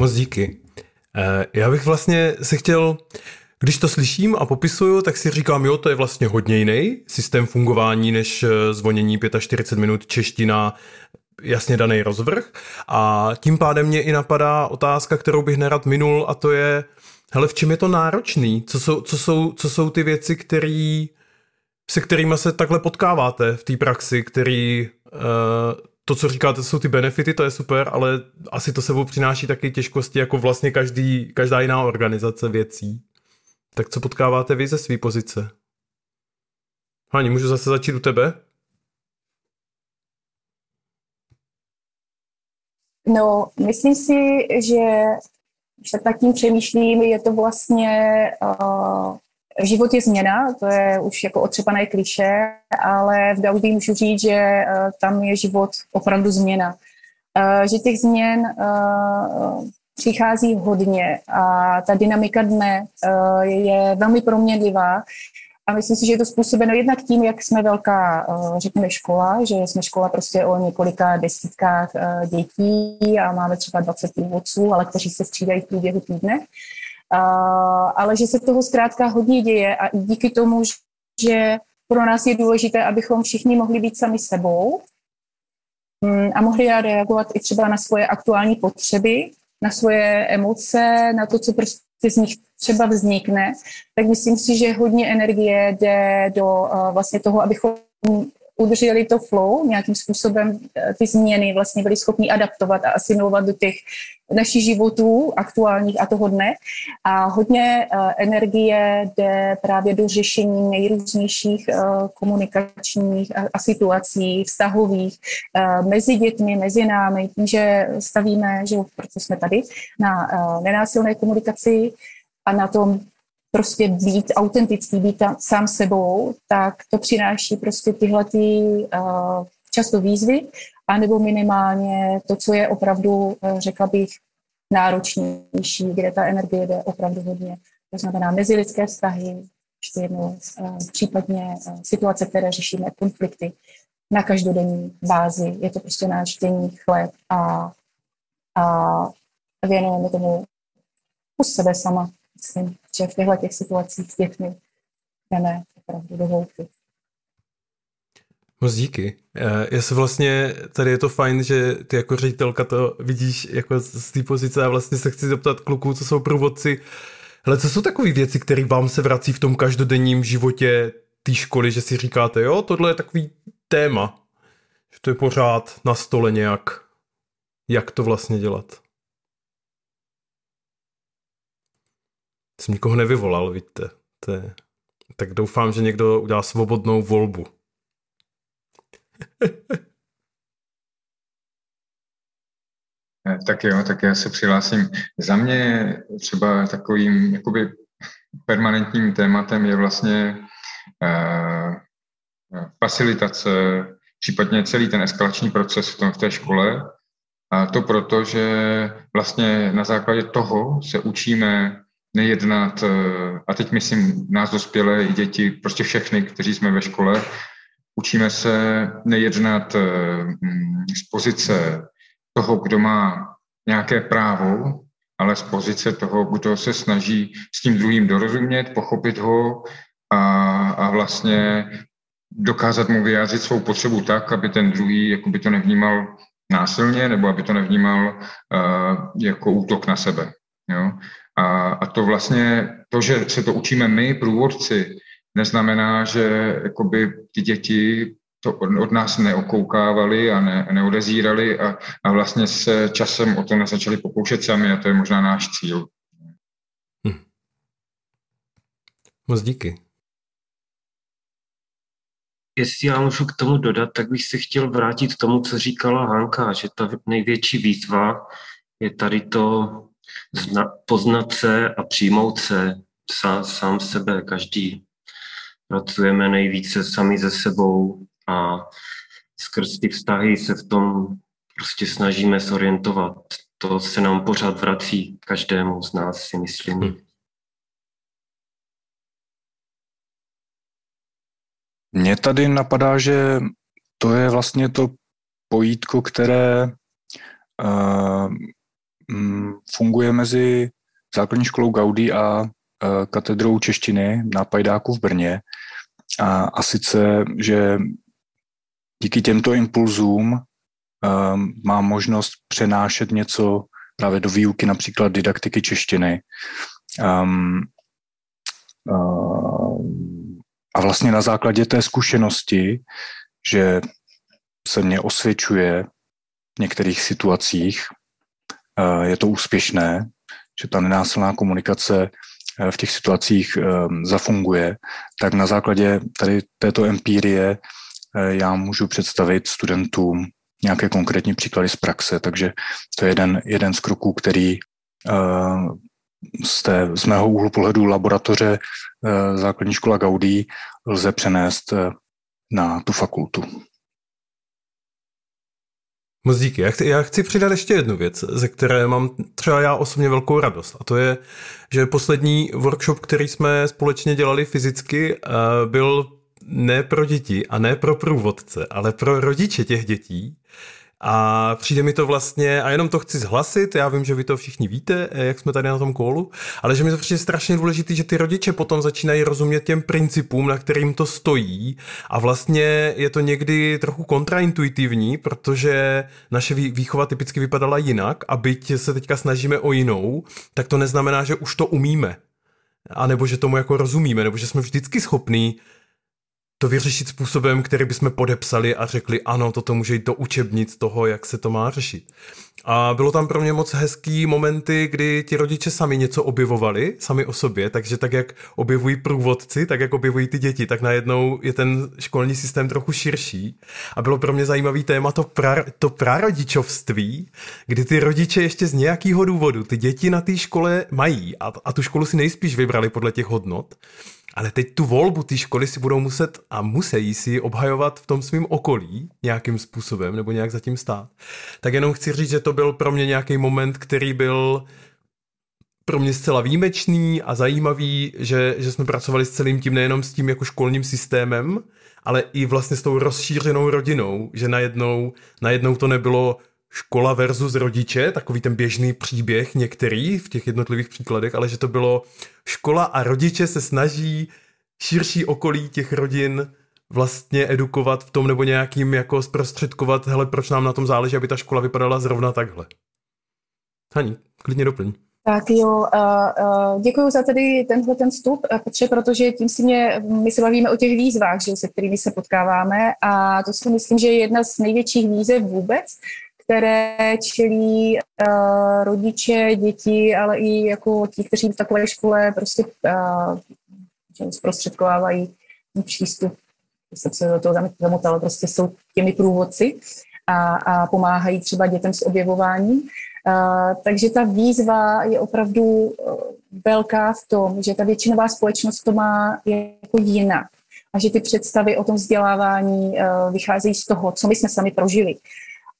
Moc díky. Já bych vlastně se chtěl když to slyším a popisuju, tak si říkám, jo, to je vlastně hodně jiný systém fungování než eh, zvonění 45 minut čeština, jasně daný rozvrh. A tím pádem mě i napadá otázka, kterou bych nerad minul, a to je, hele, v čem je to náročný? Co jsou, co jsou, co jsou ty věci, který, se kterými se takhle potkáváte v té praxi, který uh, to, co říkáte, jsou ty benefity, to je super, ale asi to sebou přináší taky těžkosti, jako vlastně každý, každá jiná organizace věcí. Tak co potkáváte vy ze své pozice? Hani, můžu zase začít u tebe? No, myslím si, že když tak tím přemýšlím, je to vlastně uh, život je změna, to je už jako otřepané kliše, ale v Gaudí můžu říct, že uh, tam je život opravdu změna. Uh, že těch změn uh, přichází hodně a ta dynamika dne eh, je velmi proměnlivá. A myslím si, že je to způsobeno jednak tím, jak jsme velká, eh, řekněme, škola, že jsme škola prostě o několika desítkách eh, dětí a máme třeba 20 průvodců, ale kteří se střídají v průběhu týdne. Ale že se toho zkrátka hodně děje a i díky tomu, že pro nás je důležité, abychom všichni mohli být sami sebou mm, a mohli reagovat i třeba na svoje aktuální potřeby, na svoje emoce, na to, co prostě z nich třeba vznikne, tak myslím si, že hodně energie jde do uh, vlastně toho, abychom udrželi to flow, nějakým způsobem eh, ty změny vlastně byli schopni adaptovat a asimilovat do těch našich životů aktuálních a toho dne. A hodně uh, energie jde právě do řešení nejrůznějších uh, komunikačních a, situací, vztahových, mezi dětmi, mezi námi, tím, že stavíme, že proto jsme tady, na nenásilné komunikaci a na tom prostě být autentický, být tam sám sebou, tak to přináší prostě tyhle ty, uh, často výzvy, anebo minimálně to, co je opravdu, uh, řekla bych, náročnější, kde ta energie jde opravdu hodně. To znamená mezilidské vztahy, ještě jednou, uh, případně situace, které řešíme, konflikty na každodenní bázi. Je to prostě náš denní chléb a, a věnujeme tomu u sebe sama myslím, že v těchto těch situacích s dětmi jdeme opravdu do hloubky. Moc díky. Já se vlastně, tady je to fajn, že ty jako ředitelka to vidíš jako z té pozice a vlastně se chci zeptat kluků, co jsou průvodci. Ale co jsou takové věci, které vám se vrací v tom každodenním životě té školy, že si říkáte, jo, tohle je takový téma, že to je pořád na stole nějak, jak to vlastně dělat? Jsem nikoho nevyvolal, víte. To je... Tak doufám, že někdo udělá svobodnou volbu. tak jo, tak já se přihlásím. Za mě třeba takovým jakoby permanentním tématem je vlastně uh, facilitace, případně celý ten eskalační proces v, tom, v té škole. A to proto, že vlastně na základě toho se učíme nejednat, eh, a teď myslím nás dospělé i děti, prostě všechny, kteří jsme ve škole, učíme se nejednat eh, mm, z pozice toho, kdo má nějaké právo, ale z pozice toho, kdo se snaží s tím druhým dorozumět, pochopit ho a, a vlastně dokázat mu vyjádřit svou potřebu tak, aby ten druhý jakoby to nevnímal násilně nebo aby to nevnímal uh, jako útok na sebe. Jo? A, a to vlastně, to, že se to učíme my, průvodci, neznamená, že jakoby ty děti to od nás neokoukávali a ne, neodezírali a, a vlastně se časem o to nezačali pokoušet sami a to je možná náš cíl. Hm. Moc díky. Jestli já můžu k tomu dodat, tak bych se chtěl vrátit k tomu, co říkala Hanka, že ta největší výzva je tady to zna, poznat se a přijmout se sám, sám sebe, každý. Pracujeme nejvíce sami ze sebou a skrz ty vztahy se v tom prostě snažíme zorientovat. To se nám pořád vrací každému z nás, si myslím. Hmm. Mně tady napadá, že to je vlastně to pojítko, které uh, funguje mezi základní školou Gaudí a katedrou češtiny na Pajdáku v Brně. A, a sice, že díky těmto impulzům um, mám možnost přenášet něco právě do výuky například didaktiky češtiny. Um, a vlastně na základě té zkušenosti, že se mě osvědčuje v některých situacích, je to úspěšné, že ta nenásilná komunikace eh, v těch situacích eh, zafunguje, tak na základě tady této empírie já můžu představit studentům nějaké konkrétní příklady z praxe, takže to je jeden, jeden z kroků, který z, té, z mého úhlu pohledu laboratoře základní škola Gaudí lze přenést na tu fakultu. Moc díky. Já chci, já chci přidat ještě jednu věc, ze které mám třeba já osobně velkou radost. A to je, že poslední workshop, který jsme společně dělali fyzicky, eh, byl ne pro děti a ne pro průvodce, ale pro rodiče těch dětí. A přijde mi to vlastně, a jenom to chci zhlasit, já vím, že vy to všichni víte, eh, jak jsme tady na tom kolu, ale že mi to přijde strašně důležité, že ty rodiče potom začínají rozumět těm principům, na kterým to stojí a vlastně je to někdy trochu kontraintuitivní, protože naše výchova typicky vypadala jinak a byť se teďka snažíme o jinou, tak to neznamená, že už to umíme. A nebo že tomu jako rozumíme, nebo že jsme vždycky schopní to vyřešit způsobem, který bychom podepsali a řekli, ano, toto může jít do učebnic toho, jak se to má řešit. A bylo tam pro mě moc hezký momenty, kdy ti rodiče sami něco objevovali, sami o sobě, takže tak, jak objevují průvodci, tak, jak objevují ty děti, tak najednou je ten školní systém trochu širší. A bylo pro mě zajímavý téma to, pra, to prarodičovství, kdy ty rodiče ještě z nějakého důvodu ty děti na té škole mají a, a tu školu si nejspíš vybrali podle těch hodnot. Ale teď tu volbu té školy si budou muset a musí si obhajovat v tom svém okolí nějakým způsobem nebo nějak zatím stát. Tak jenom chci říct, že to byl pro mě nějaký moment, který byl pro mě zcela výjimečný a zajímavý, že, že jsme pracovali s celým tím, nejenom s tím jako školním systémem, ale i vlastně s tou rozšířenou rodinou, že najednou, najednou to nebylo škola versus rodiče, takový ten běžný příběh některý v těch jednotlivých příkladech, ale že to bylo škola a rodiče se snaží širší okolí těch rodin vlastně edukovat v tom nebo nějakým jako zprostředkovat, hele, proč nám na tom záleží, aby ta škola vypadala zrovna takhle. Hani, klidně doplň. Tak jo, děkuji za tedy tenhle ten vstup, Petře, protože tím si mě, my se bavíme o těch výzvách, že, se kterými se potkáváme a to si myslím, že je jedna z největších výzev vůbec, které čelí uh, rodiče, děti, ale i jako ti, kteří v takové škole prostě uh, zprostředkovávají přístup, jsem se do toho zamotala, prostě jsou těmi průvodci a, a pomáhají třeba dětem s objevováním. Uh, takže ta výzva je opravdu uh, velká v tom, že ta většinová společnost to má jako jinak a že ty představy o tom vzdělávání uh, vycházejí z toho, co my jsme sami prožili.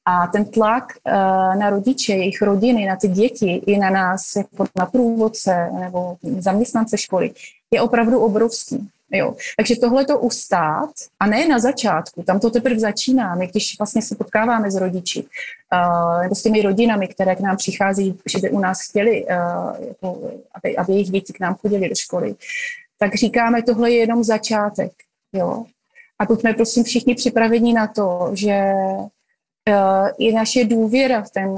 A ten tlak uh, na rodiče, jejich rodiny, na ty děti i na nás, jako na průvodce nebo zaměstnance školy, je opravdu obrovský. Jo. Takže tohle to ustát, a ne na začátku, tam to teprve začíná, my když vlastně se potkáváme s rodiči, uh, nebo s těmi rodinami, které k nám přichází, že by u nás chtěli, uh, jako, aby, aby jejich děti k nám chodili do školy, tak říkáme, tohle je jenom začátek. Jo. A buďme prosím všichni připraveni na to, že i naše důvěra v, ten,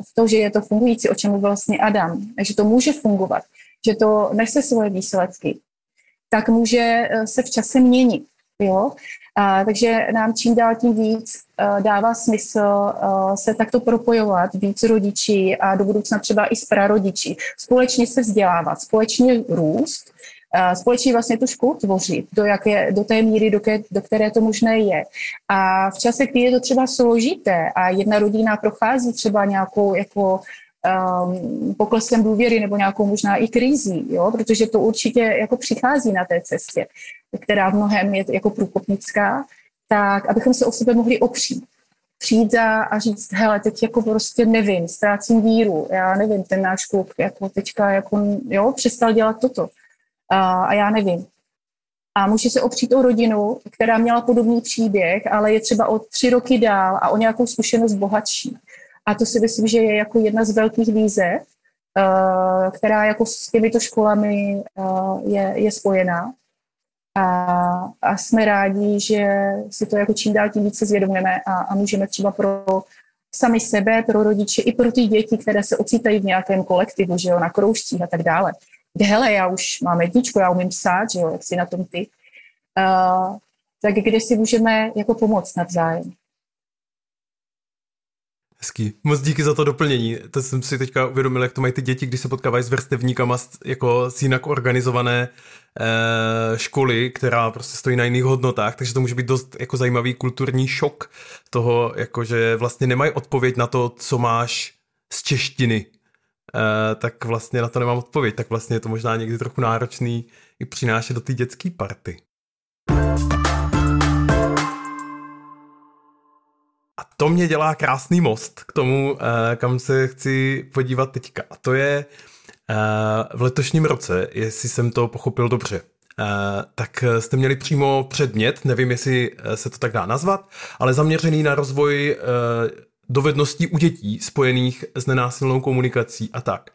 v to, že je to fungující, o čem mluvil vlastně Adam, že to může fungovat, že to nese svoje výsledky, tak může se v čase měnit. Jo? A, takže nám čím dál tím víc a, dává smysl a, se takto propojovat, víc rodičí a do budoucna třeba i s prarodičí. Společně se vzdělávat, společně růst společně vlastně tu školu tvořit, do, jaké, do té míry, do, ke, do které to možné je. A v čase, kdy je to třeba složité a jedna rodina prochází třeba nějakou jako um, poklesem důvěry nebo nějakou možná i krizí, jo? protože to určitě jako přichází na té cestě, která v mnohem je jako průkopnická, tak abychom se o sebe mohli opřít přijít za a říct, hele, teď jako prostě nevím, ztrácím víru, já nevím, ten náš kluk jako teďka jako, jo, přestal dělat toto a, a já nevím. A může se opřít o rodinu, která měla podobný příběh, ale je třeba o tři roky dál a o nějakou zkušenost bohatší. A to si myslím, že je jako jedna z velkých výzev, uh, která jako s těmito školami uh, je, je spojená. A, a jsme rádi, že si to jako čím dál tím více zvědomujeme a, a můžeme třeba pro sami sebe, pro rodiče i pro ty děti, které se ocitají v nějakém kolektivu, že jo, na kroužcích a tak dále, hele, já už mám jedničku, já umím psát, že jo, jak si na tom ty, uh, tak kde si můžeme jako pomoct navzájem. Hezký. Moc díky za to doplnění. To jsem si teďka uvědomil, jak to mají ty děti, když se potkávají s vrstevníkama jako s jinak organizované e, školy, která prostě stojí na jiných hodnotách, takže to může být dost jako zajímavý kulturní šok toho, jako že vlastně nemají odpověď na to, co máš z češtiny, Eh, tak vlastně na to nemám odpověď, tak vlastně je to možná někdy trochu náročný i přinášet do té dětské party. A to mě dělá krásný most k tomu, eh, kam se chci podívat teďka. A to je eh, v letošním roce, jestli jsem to pochopil dobře, tak jste měli přímo předmět, nevím, jestli se to tak dá nazvat, ale zaměřený na rozvoj dovedností u dětí spojených s nenásilnou komunikací a tak.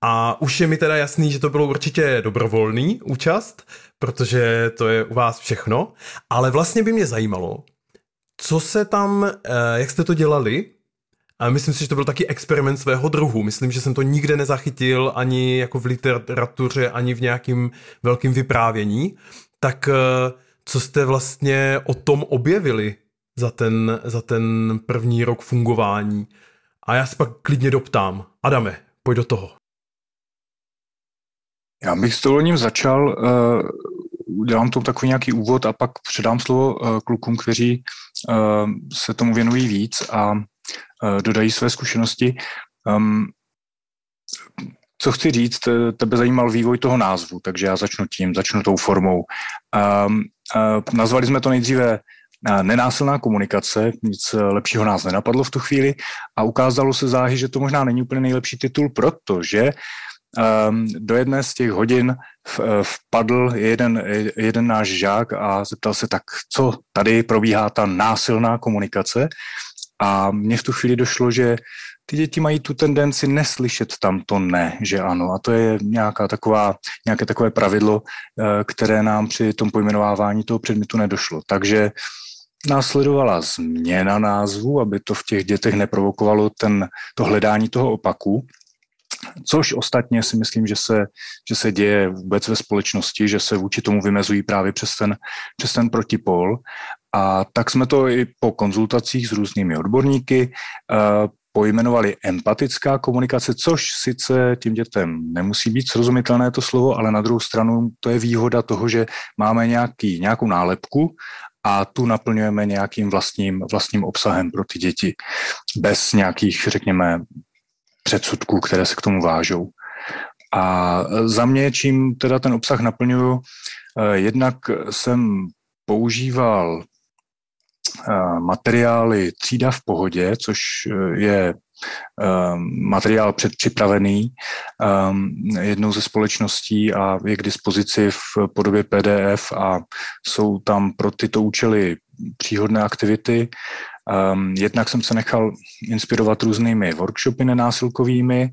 A už je mi teda jasný, že to bylo určitě dobrovolný účast, protože to je u vás všechno, ale vlastně by mě zajímalo, co se tam, eh, jak jste to dělali, a myslím si, že to byl taky experiment svého druhu. Myslím, že jsem to nikde nezachytil ani jako v literatuře, ani v nějakým velkým vyprávění. Tak eh, co jste vlastně o tom objevili za ten, za ten první rok fungování. A já se pak klidně doptám. Adame, pojď do toho. Já bych s dovolením začal, uh, udělám tomu takový nějaký úvod a pak předám slovo uh, klukům, kteří uh, se tomu věnují víc a dodají své zkušenosti. Um, co chci říct, tebe zajímal vývoj toho názvu, takže já začnu tím, začnu tou formou. Uh, nazvali jsme to nejdříve nenásilná komunikace, nic lepšího nás nenapadlo v tu chvíli a ukázalo se záhy, že to možná není úplně nejlepší titul, protože um, do jedné z těch hodin vpadl jeden, jeden náš žák a zeptal se tak, co tady probíhá ta násilná komunikace a mně v tu chvíli došlo, že ty děti mají tu tendenci neslyšet tam to ne, že ano. A to je nějaká taková, nějaké takové pravidlo, eh, které nám při tom pojmenovávání toho předmětu nedošlo. Takže následovala změna názvu, aby to v těch dětech neprovokovalo ten, to hledání toho opaku, což ostatně si myslím, že se, že se děje vůbec ve společnosti, že se vůči tomu vymezují právě přes ten, přes ten protipol. A tak jsme to i po konzultacích s různými odborníky uh, pojmenovali empatická komunikace, což sice tím dětem nemusí být srozumitelné to slovo, ale na druhou stranu to je výhoda toho, že máme nějaký, nějakou nálepku a tu naplňujeme nějakým vlastním, vlastním obsahem pro ty děti, bez nějakých, řekněme, předsudků, které se k tomu vážou. A za mě, čím teda ten obsah naplňuju, eh, jednak jsem používal eh, materiály Třída v pohodě, což eh, je materiál předpřipravený jednou ze společností a je k dispozici v podobě PDF a jsou tam pro tyto účely příhodné aktivity. Jednak jsem se nechal inspirovat různými workshopy nenásilkovými,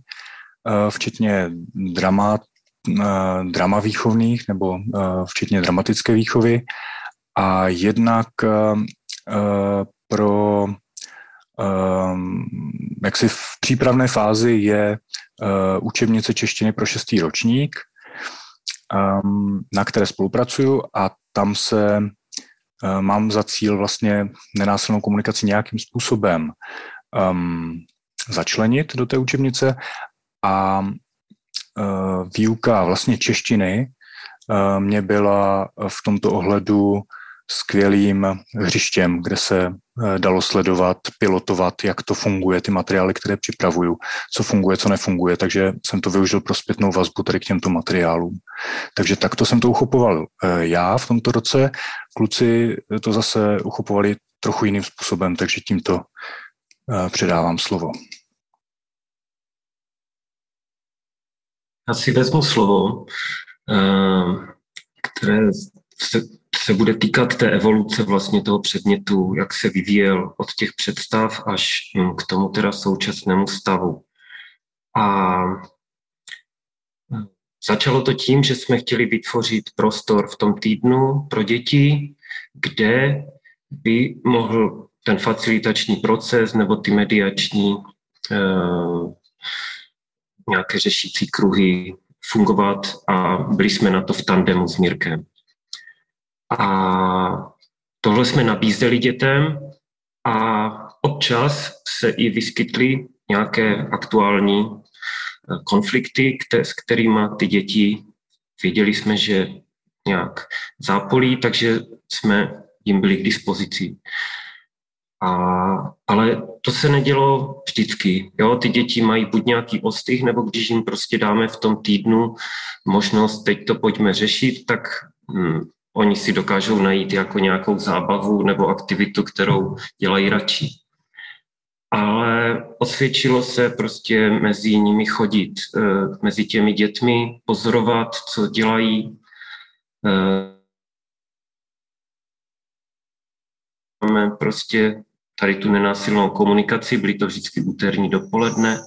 včetně dramat, drama výchovných nebo včetně dramatické výchovy a jednak pro jaksi v přípravné fázi je učebnice češtiny pro šestý ročník, na které spolupracuju a tam se mám za cíl vlastně nenásilnou komunikaci nějakým způsobem začlenit do té učebnice a uh, výuka vlastně češtiny mě byla v tomto ohledu skvělým hřištěm, kde se dalo sledovat, pilotovat, jak to funguje, ty materiály, které připravuju, co funguje, co nefunguje, takže jsem to využil pro zpětnou vazbu tady k těmto materiálům. Takže takto jsem to uchopoval já v tomto roce. Kluci to zase uchopovali trochu jiným způsobem, takže tímto předávám slovo. Já si vezmu slovo, eh, které se, bude týkat té evoluce vlastně toho předmětu, jak se vyvíjel od těch představ až hm, k tomu teda současnému stavu. A hm, začalo to tím, že jsme chtěli vytvořit prostor v tom týdnu pro děti, kde by mohl ten facilitační proces nebo ty mediační eh, nějaké řešící kruhy fungovat a byli jsme na to v tandemu s Mírkem. A tohle jsme nabízeli dětem a občas se i vyskytly nějaké aktuální eh, konflikty, s kterými ty děti věděli jsme, že nějak zápolí, takže jsme jim byli k dispozici. A, ale to se nedělo vždycky. Jo? Ty děti mají buď nějaký ostych, nebo když jim prostě dáme v tom týdnu možnost, teď to pojďme řešit, tak hm, oni si dokážou najít jako nějakou zábavu nebo aktivitu, kterou dělají radši. Ale osvědčilo se prostě mezi nimi chodit, eh, mezi těmi dětmi, pozorovat, co dělají, eh, máme prostě tady tu nenásilnou komunikaci, byly to vždycky úterní dopoledne,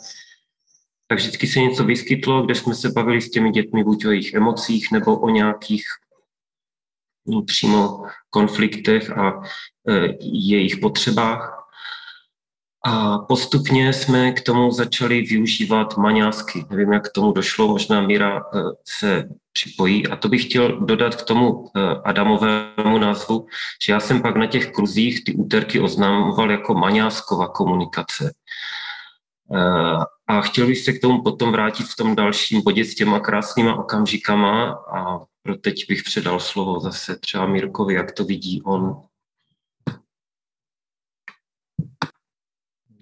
tak vždycky se něco vyskytlo, kde jsme se bavili s těmi dětmi buď o jejich emocích nebo o nějakých přímo konfliktech a e, jejich potřebách. A postupně jsme k tomu začali využívat maňásky. Nevím, jak k tomu došlo, možná Míra eh, se připojí. A to bych chtěl dodat k tomu eh, Adamovému názvu, že já jsem pak na těch kruzích ty úterky oznamoval jako maňásková komunikace. A chtěl bych se k tomu potom vrátit v tom dalším bodě s těma krásnýma okamžikama a pro teď bych předal slovo zase třeba Mirkovi, jak to vidí on.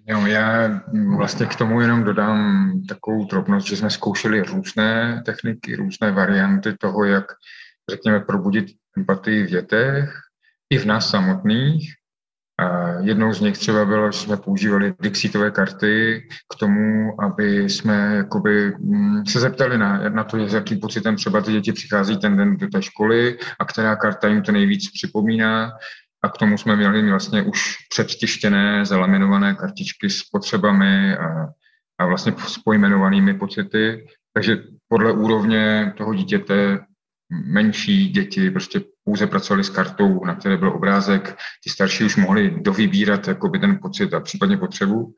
Jo, já vlastně k tomu jenom dodám takovou drobnost, že jsme zkoušeli různé techniky, různé varianty toho, jak, řekněme, probudit empatii v dětech, i v nás samotných. Jednou z nich třeba bylo, že jsme používali Dixitové karty k tomu, aby jsme jakoby mm, se zeptali na, na to, s jakým pocitem třeba ty děti přichází ten den do té školy a která karta jim to nejvíc připomíná a k tomu jsme měli vlastně už předtištěné, zalaminované kartičky s potřebami a, a vlastně s pojmenovanými pocity. Takže podle úrovně toho dítěte menší děti prostě pouze pracovali s kartou, na které byl obrázek, ty starší už mohli dovybírat jakoby ten pocit a případně potřebu.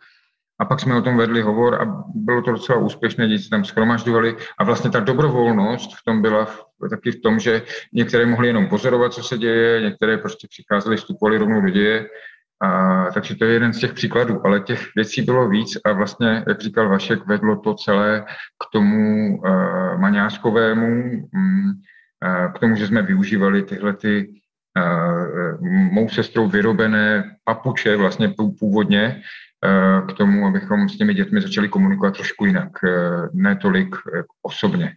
A pak jsme o tom vedli hovor a bylo to docela úspěšné, děti tam schromažďovali a vlastně ta dobrovolnost v tom byla taky v tom, že některé mohly jenom pozorovat, co se děje, některé prostě přicházely, vstupovali rovnou do děje. A, takže to je jeden z těch příkladů, ale těch věcí bylo víc a vlastně, jak říkal Vašek, vedlo to celé k tomu uh, maňářkovému, um, k tomu, že jsme využívali tyhle ty uh, mou sestrou vyrobené papuče vlastně původně, k tomu, abychom s těmi dětmi začali komunikovat trošku jinak, ne tolik osobně.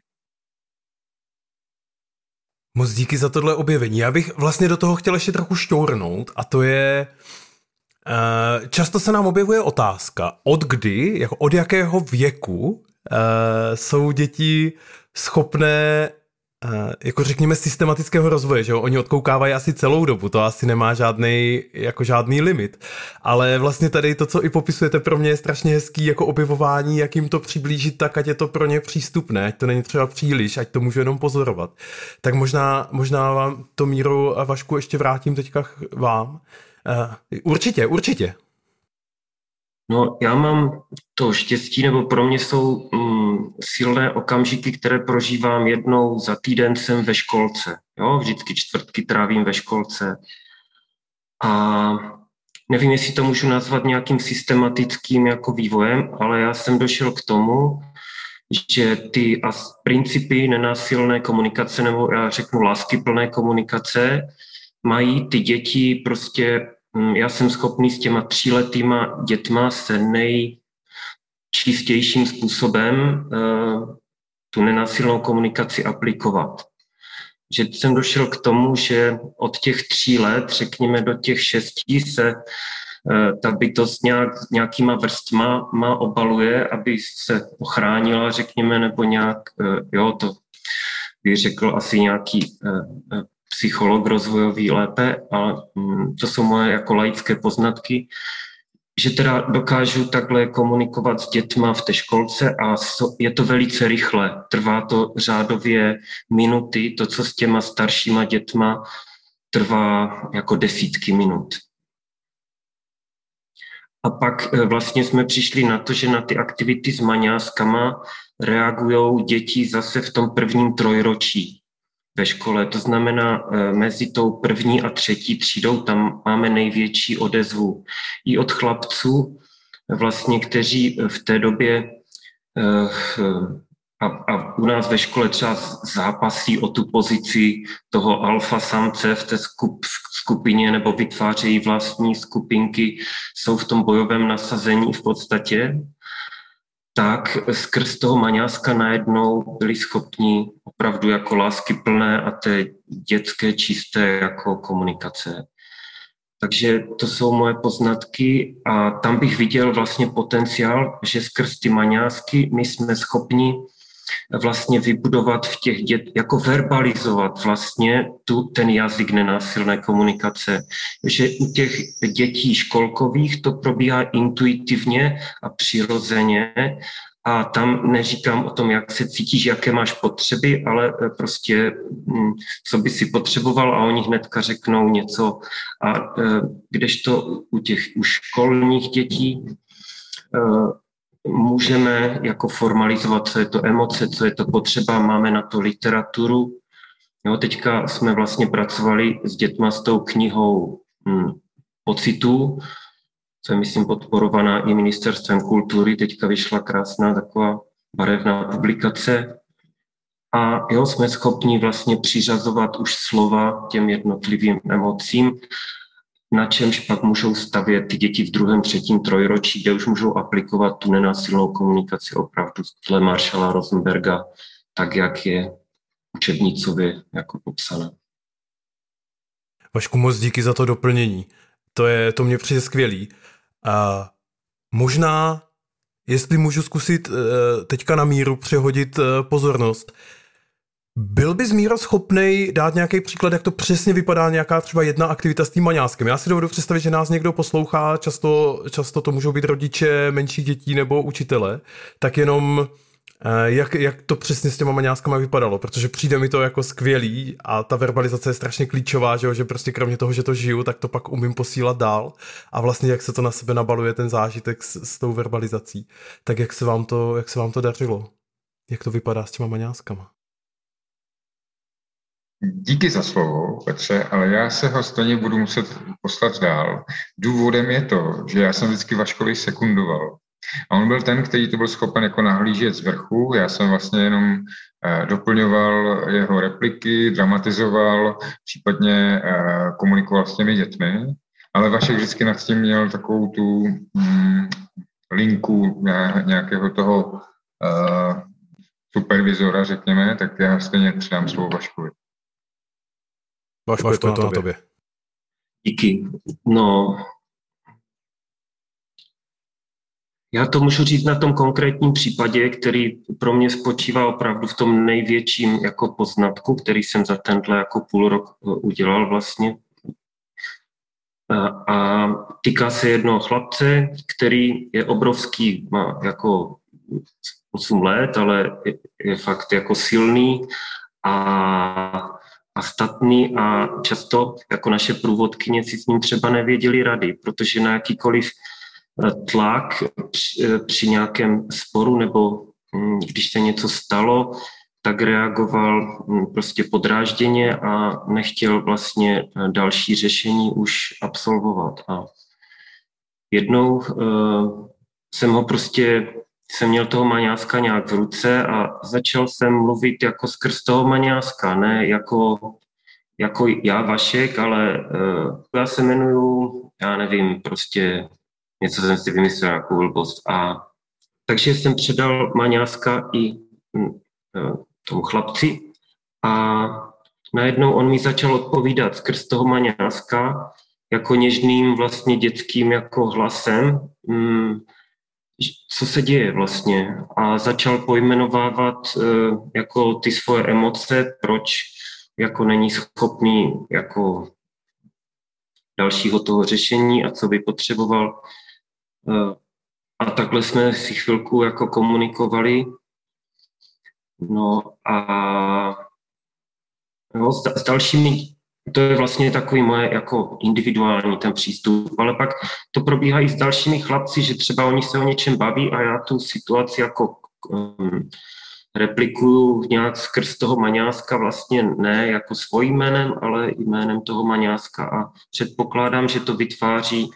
Moc díky za tohle objevení. Já bych vlastně do toho chtěl ještě trochu šťournout a to je, často se nám objevuje otázka, od kdy, jako od jakého věku jsou děti schopné jako řekněme systematického rozvoje, že jo? Oni odkoukávají asi celou dobu, to asi nemá žádný, jako žádný limit. Ale vlastně tady to, co i popisujete, pro mě je strašně hezký jako objevování, jak jim to přiblížit tak, ať je to pro ně přístupné, ať to není třeba příliš, ať to můžu jenom pozorovat. Tak možná, možná vám to Míru a Vašku ještě vrátím teďka vám. Uh, určitě, určitě. No, já mám to štěstí, nebo pro mě jsou mm, silné okamžiky, které prožívám jednou za týden jsem ve školce. Jo, vždycky čtvrtky trávím ve školce. A nevím, jestli to můžu nazvat nějakým systematickým jako vývojem, ale já jsem došel k tomu, že ty principy nenásilné komunikace, nebo já řeknu láskyplné komunikace, mají ty děti prostě Mm, já jsem schopný s těma tříletýma dětma se nejčistějším způsobem uh, tu nenásilnou komunikaci aplikovat. Že jsem došel k tomu, že od těch tří let, řekněme do těch šesti, se uh, ta bytost nějak, nějakýma vrstma má obaluje, aby se ochránila, řekněme, nebo nějak, uh, jo, to bych řekl asi nějaký psycholog rozvojový lépe, ale mm, to jsou moje jako laické poznatky, že teda dokážu takhle komunikovat s dětma v té školce a je to velice rychle. Trvá to řádově minuty, to, co s těma staršíma dětma trvá jako desítky minut. A pak e, vlastně jsme přišli na to, že na ty aktivity s maňáskama reagují děti zase v tom prvním trojročí ve škole. To znamená, eh, mezi tou první a třetí třídou tam máme největší odezvu i od chlapců, vlastně, kteří v té době eh, a, a u nás ve škole třeba zápasí o tu pozici toho alfa samce v té skup, skupině nebo vytvářejí vlastní skupinky, jsou v tom bojovém nasazení v podstatě tak skrz toho Maňáska najednou byli schopni opravdu jako lásky plné a té dětské čisté jako komunikace. Takže to jsou moje poznatky a tam bych viděl vlastně potenciál, že skrz ty maňásky my jsme schopni vlastně vybudovat v těch dět, jako verbalizovat vlastně tu, ten jazyk nenásilné komunikace. Že u těch dětí školkových to probíhá intuitivně a přirozeně a tam neříkám o tom, jak se cítíš, jaké máš potřeby, ale e, prostě, mm, co by si potřeboval a oni hnedka řeknou něco. A e, kdežto u těch u školních dětí e, můžeme jako formalizovat, co je to emoce, co je to potřeba, máme na to literaturu. Jo, teďka jsme vlastně pracovali s dětma s tou knihou hm, pocitů, co je, myslím, podporovaná i ministerstvem kultury. Teďka vyšla krásná taková barevná publikace. A jo, jsme schopni vlastně přiřazovat už slova těm jednotlivým emocím, na čemž pak můžou stavět ty děti v druhém, třetím trojročí, kde už můžou aplikovat tu nenásilnou komunikaci opravdu dle Marshalla Rosenberga, tak jak je učebnicově jako popsaná. Vašku, moc díky za to doplnění. To, je, to mě přijde skvělý. A možná, jestli můžu zkusit eh, teďka na míru přehodit eh, pozornost, byl bys Míro schopný dát nějaký příklad, jak to přesně vypadá nějaká třeba jedna aktivita s tím maňáskem? Já si dovedu představit, že nás někdo poslouchá, často, často to můžou být rodiče menších dětí nebo učitele, tak jenom Eh, jak, jak to přesně s těma maňáskama vypadalo, protože přijde mi to jako skvělý a ta verbalizace je strašně klíčová, že, jo? že prostě kromě toho, že to žiju, tak to pak umím posílat dál a vlastně jak se to na sebe nabaluje ten zážitek s, s tou verbalizací. Tak jak se vám to, jak se vám to dařilo? Jak to vypadá s těma maňáskama? Díky za slovo, Petře, ale já se ho stejně budu muset poslat dál. Důvodem je to, že já jsem vždycky Vaškovi sekundoval. A on byl ten, který to byl schopen jako nahlížet z vrchu. Já jsem vlastně jenom eh, doplňoval jeho repliky, dramatizoval, případně eh, komunikoval s těmi dětmi. Ale Vašek vždycky nad tím měl takovou tu mm, linku nějakého toho uh, supervizora, řekněme, tak já stejně předám slovo Vaškovi. Vašku, je to, to na tobě. Díky. No, Já to můžu říct na tom konkrétním případě, který pro mě spočívá opravdu v tom největším jako poznatku, který jsem za tenhle jako půl rok eh, udělal vlastně. A, a týká se jednoho chlapce, který je obrovský, má jako 8 let, ale je, je fakt jako silný a, a statný a často jako naše průvodkyně si s ním třeba nevěděli rady, protože na jakýkoliv tlak při, při nějakém sporu nebo hm, když se něco stalo, tak reagoval hm, prostě podrážděně a nechtěl vlastně eh, další řešení už absolvovat. A jednou jsem ho prostě, jsem měl toho maňáska nějak v ruce a začal jsem mluvit jako skrz toho maňáska, ne jako, jako já Vašek, ale uh, já se jmenuju, já nevím, prostě něco jsem si vymyslel jako blbost. A takže jsem předal Maňáska i e, tomu chlapci a najednou on mi začal odpovídat skrz toho Maňáska jako něžným vlastně dětským jako hlasem, hm, co se děje vlastně a začal pojmenovávat e, jako ty svoje emoce, proč jako není schopný jako dalšího toho řešení a co by potřeboval. Eh, a takhle jsme si chvilku jako komunikovali. No a no, s, s dalšími, to je vlastně takový moje jako individuální ten přístup, ale pak to probíhá i s dalšími chlapci, že třeba oni se o něčem baví a já tu situaci jako um, replikuju nějak skrz toho maňáska, vlastně ne jako svým jménem, ale jménem toho maňáska a předpokládám, že to vytváří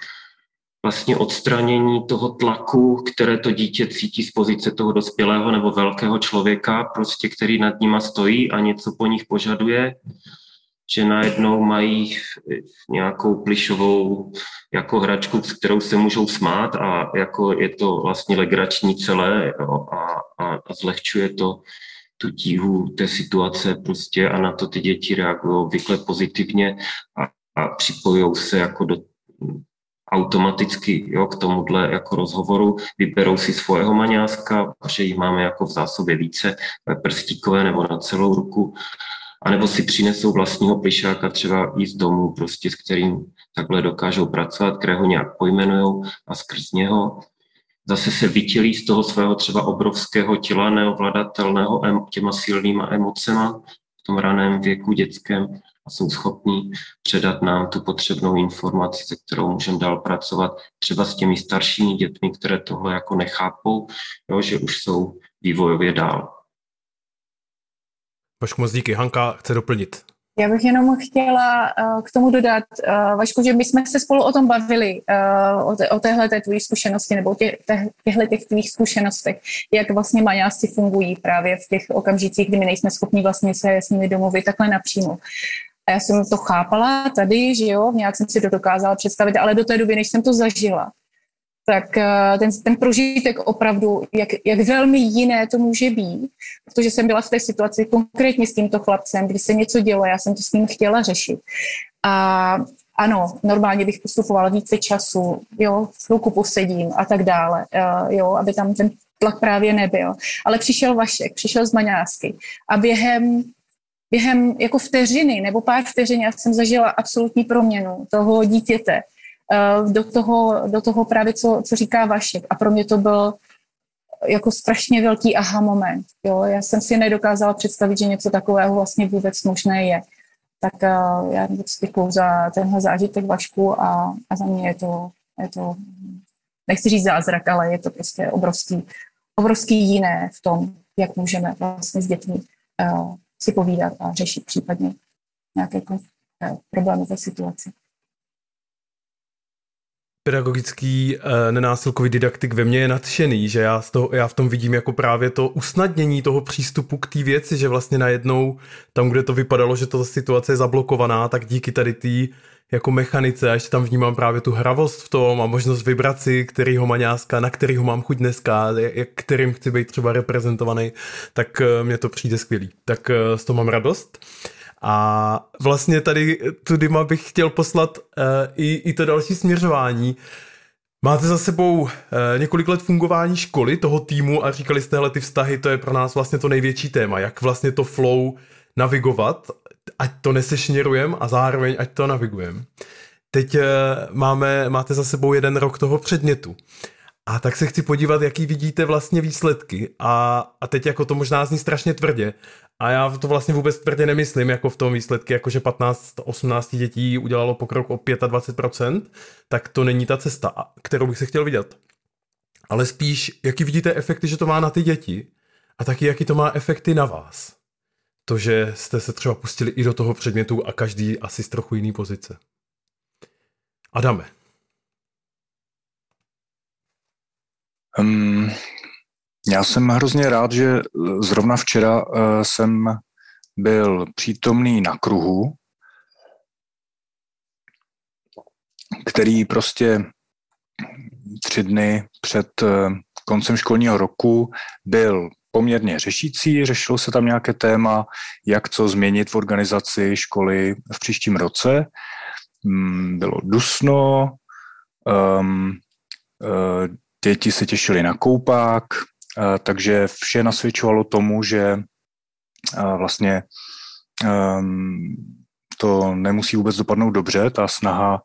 vlastně odstranění toho tlaku, které to dítě cítí z pozice toho dospělého nebo velkého člověka, prostě který nad nima stojí a něco po nich požaduje, že najednou mají nějakou plišovou jako hračku, s kterou se můžou smát a jako je to vlastně legrační celé a, a, a zlehčuje to tu tíhu té situace prostě a na to ty děti reagují obvykle pozitivně a, a připojují se jako do automaticky jo, k tomuhle jako rozhovoru, vyberou si svého maňáska, že jich máme jako v zásobě více, prstíkové nebo na celou ruku, anebo si přinesou vlastního plišáka třeba i z domu, prostě s kterým takhle dokážou pracovat, kterého nějak pojmenují a skrz něho zase se vytělí z toho svého třeba obrovského těla neovladatelného těma silnýma emocema v tom raném věku dětském a jsou schopní předat nám tu potřebnou informaci, se kterou můžeme dál pracovat, třeba s těmi staršími dětmi, které tohle jako nechápou, jo, že už jsou vývojově dál. Vašku, moc díky. Hanka chce doplnit. Já bych jenom chtěla uh, k tomu dodat, uh, Vašku, že my jsme se spolu o tom bavili, uh, o, téhle té tvojí zkušenosti nebo těchto těch tvých zkušenostech, jak vlastně maňáci fungují právě v těch okamžicích, kdy my nejsme schopni vlastně se s nimi domluvit takhle napřímo. A já jsem to chápala tady, že jo, nějak jsem si to dokázala představit, ale do té doby, než jsem to zažila, tak eh, ten, ten prožitek opravdu, jak, jak velmi jiné to může být, protože jsem byla v té situaci konkrétně s tímto chlapcem, kdy se něco dělo, já jsem to s ním chtěla řešit. A ano, normálně bych postupovala více času, jo, chvilku posedím a tak dále, uh, jo, aby tam ten tlak právě nebyl. Ale přišel Vašek, přišel z Maňásky a během během jako vteřiny nebo pár vteřin já jsem zažila absolutní proměnu toho dítěte do toho, do toho právě, co, co říká Vašek. A pro mě to byl jako strašně velký aha moment. Jo? Já jsem si nedokázala představit, že něco takového vlastně vůbec možné je. Tak uh, já moc děkuju za tenhle zážitek Vašku a, a za mě je to, je to, nechci říct zázrak, ale je to prostě obrovský, obrovský jiné v tom, jak můžeme vlastně s dětmi uh, si povídat a řešit případně nějaké eh, problémové situace pedagogický e, nenásilkový didaktik ve mně je nadšený, že já, z toho, já v tom vidím jako právě to usnadnění toho přístupu k té věci, že vlastně najednou tam, kde to vypadalo, že ta situace je zablokovaná, tak díky tady té jako mechanice, a ještě tam vnímám právě tu hravost v tom a možnost vybrat si, kterýho maňáska, na kterýho mám chuť dneska, kterým chci být třeba reprezentovaný, tak eh, mně to přijde skvělý. Tak eh, z toho mám radost. A vlastně tady Dima bych chtěl poslat uh, i, i to další směřování. Máte za sebou uh, několik let fungování školy, toho týmu a říkali jste, hele, ty vztahy, to je pro nás vlastně to největší téma, jak vlastně to flow navigovat, ať to nesešněrujem a zároveň ať to navigujem. Teď uh, máme, máte za sebou jeden rok toho předmětu. A tak se chci podívat, jaký vidíte vlastně výsledky. A, a teď jako to možná zní strašně tvrdě. A já to vlastně vůbec tvrdě nemyslím, jako v tom výsledky, jako že 15-18 dětí udělalo pokrok o 25%, tak to není ta cesta, kterou bych se chtěl vidět. Ale spíš, jaký vidíte efekty, že to má na ty děti a taky jaký to má efekty na vás. To, že jste se třeba pustili i do toho předmětu a každý asi z trochu jiný pozice. Adame. Um, já jsem hrozně rád, že zrovna včera uh, jsem byl přítomný na kruhu, který prostě tři dny před uh, koncem školního roku byl poměrně řešící, řešilo se tam nějaké téma, jak co změnit v organizaci školy v příštím roce. Um, bylo dusno, uh, děti se těšily na koupák, takže vše nasvědčovalo tomu, že vlastně ehm, to nemusí vůbec dopadnout dobře, ta snaha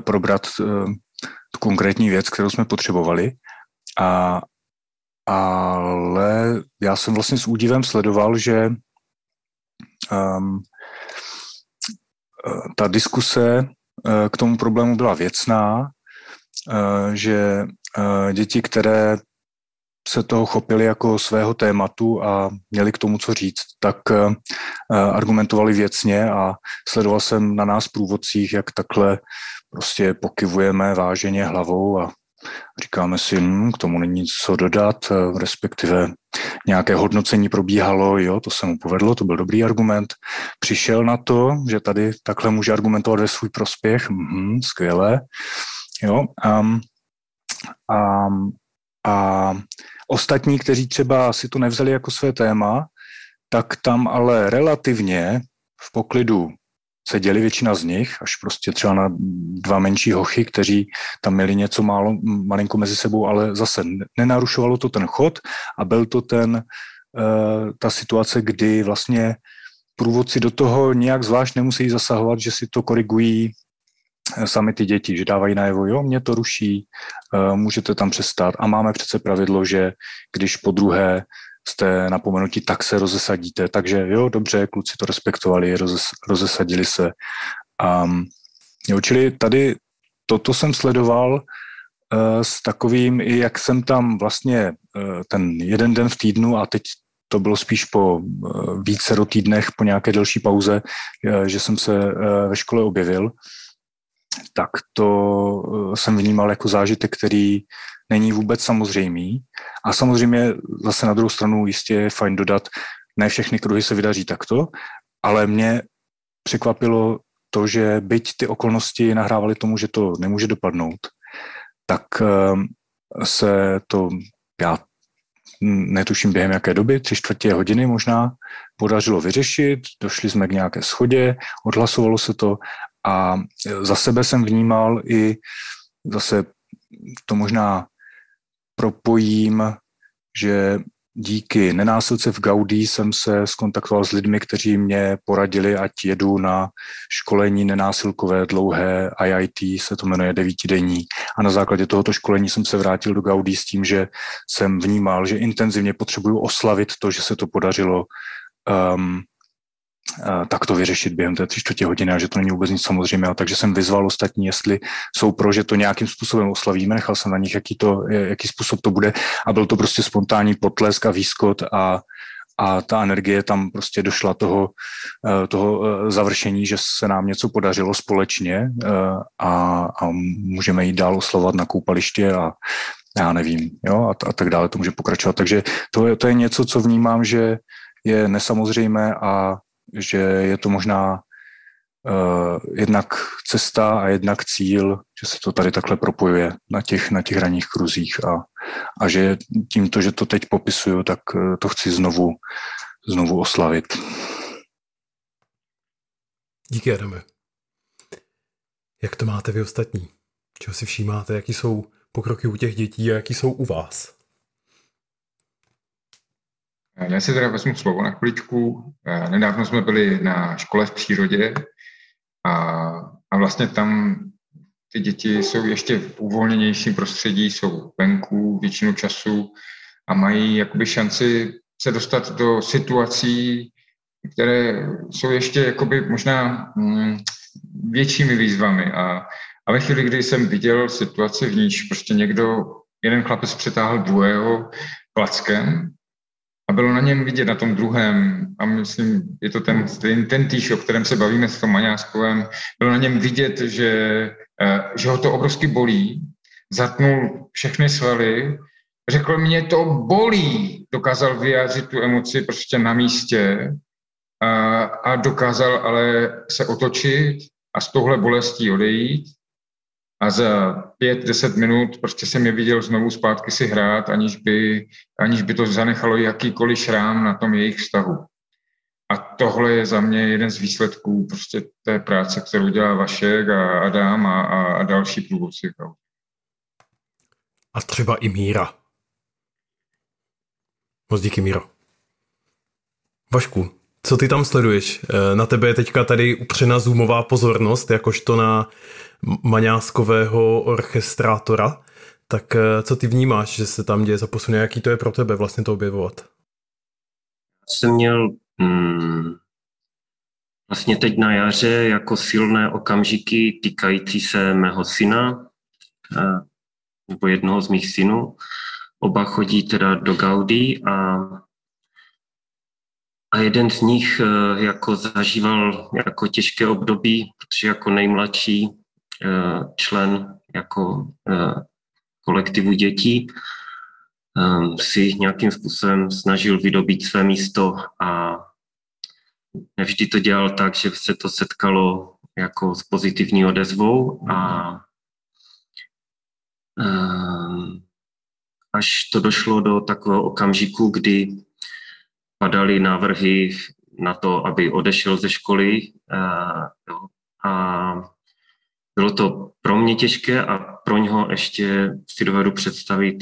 probrat e, tu konkrétní věc, kterou jsme potřebovali. A, ale já jsem vlastně s údivem sledoval, že um, ta diskuse k tomu problému byla věcná, že děti, které se toho chopili jako svého tématu a měli k tomu co říct, tak uh, argumentovali věcně a sledoval jsem na nás průvodcích, jak takhle prostě pokyvujeme váženě hlavou a říkáme si, hm, k tomu není co dodat, uh, respektive nějaké hodnocení probíhalo, jo, to se mu povedlo, to byl dobrý argument. Přišel na to, že tady takhle může argumentovat ve svůj prospěch, hm, skvělé, jo, um, um, a ostatní, kteří třeba si to nevzali jako své téma, tak tam ale relativně v poklidu se děli většina z nich, až prostě třeba na dva menší hochy, kteří tam měli něco málo, malinko mezi sebou, ale zase nenarušovalo to ten chod a byl to ten, uh, ta situace, kdy vlastně průvodci do toho nějak zvlášť nemusí zasahovat, že si to korigují eh, sami ty děti, že dávají najevo, jo, mě to ruší, uh, můžete tam přestat a máme přece pravidlo, že když po druhé jste napomenutí, tak se rozesadíte. Takže jo, dobře, kluci to respektovali, rozes, rozesadili se. Um, jo, čili tady toto jsem sledoval uh, s takovým, i jak jsem tam vlastně uh, ten jeden den v týdnu a teď to bylo spíš po více do týdnech, po nějaké delší pauze, že jsem se ve škole objevil, tak to uh, jsem vnímal jako zážitek, který není vůbec samozřejmý. A samozřejmě zase na druhou stranu jistě je fajn dodat, ne všechny kruhy se vydaří takto, ale mě překvapilo to, že byť ty okolnosti nahrávaly tomu, že to nemůže dopadnout, tak ehm, se to, já netuším během jaké doby, tři čtvrtě hodiny možná, podařilo vyřešit, došli jsme k nějaké schodě, odhlasovalo se to a za sebe jsem vnímal i zase to možná propojím, že díky nenásilce v Gaudí jsem se skontaktoval s lidmi, kteří mě poradili, ať jedu na školení nenásilkové dlouhé IIT, se to jmenuje devítidenní. A na základě tohoto školení jsem se vrátil do Gaudí s tím, že jsem vnímal, že intenzivně potřebuju oslavit to, že se to podařilo um, tak to vyřešit během té tři čtvrtě hodiny a že to není vůbec nic samozřejmého. Takže jsem vyzval ostatní, jestli jsou pro, že to nějakým způsobem oslavíme. Nechal jsem na nich, jaký, to, jaký způsob to bude a byl to prostě spontánní potlesk a výskot a, a ta energie tam prostě došla toho, eh, toho eh, završení, že se nám něco podařilo společně eh, a, a můžeme jít dál oslavovat na koupaliště a já nevím, jo, a, a tak dále, to může pokračovat. Takže to je, to je něco, co vnímám, že je nesamozřejmé a že je to možná uh, jednak cesta a jednak cíl, že se to tady takhle propojuje na těch, na těch hraních kruzích a, a že tímto, že to teď popisuju, tak uh, to chci znovu, znovu oslavit. Díky, Adame. Jak to máte vy ostatní? Čeho si všímáte? Jaký jsou pokroky u těch dětí a jaký jsou u vás? Já si teda vezmu slovo na chviličku. Eh, nedávno jsme byli na škole v přírodě a, a vlastně tam ty děti jsou ještě v uvolněnějším prostředí, jsou venku většinu času a mají jakoby šanci se dostat do situací, které jsou ještě jakoby možná mm, většími výzvami. A, a ve chvíli, kdy jsem viděl situaci, v níž prostě někdo, jeden chlapec přetáhl druhého klackem, a bylo na něm vidět, na tom druhém, a myslím, je to ten, ten, ten týž, o kterém se bavíme s tom Maňáskovem, bylo na něm vidět, že, eh, že ho to obrovsky bolí, zatnul všechny svaly, řekl, mě to bolí, dokázal vyjádřit tu emoci prostě na místě a, a dokázal ale se otočit a s touhle bolestí odejít a za pět, deset minut prostě jsem je viděl znovu zpátky si hrát, aniž by, aniž by to zanechalo jakýkoliv šrám na tom jejich vztahu. A tohle je za mě jeden z výsledků prostě té práce, kterou dělá Vašek a Adam a, a, a další průvodci. A třeba i Míra. Moc díky, Míro. Vašku, co ty tam sleduješ? Eh, na tebe je teďka tady upřena zoomová pozornost, jakožto na maňáskového orchestrátora. Tak eh, co ty vnímáš, že se tam děje za posune? Jaký to je pro tebe vlastně to objevovat? Jsem měl hmm, vlastně teď na jaře jako silné okamžiky týkající se mého syna, eh, nebo jednoho z mých synů. Oba chodí teda do Gaudí a a jeden z nich eh, jako zažíval jako těžké období, protože jako nejmladší člen jako eh, kolektivu dětí si nějakým způsobem snažil vydobít své místo a nevždy to dělal tak, že se to setkalo jako s pozitivní odezvou a až to došlo do takového okamžiku, kdy padaly návrhy na to, aby odešel ze školy. A bylo to pro mě těžké a pro něho ještě si dovedu představit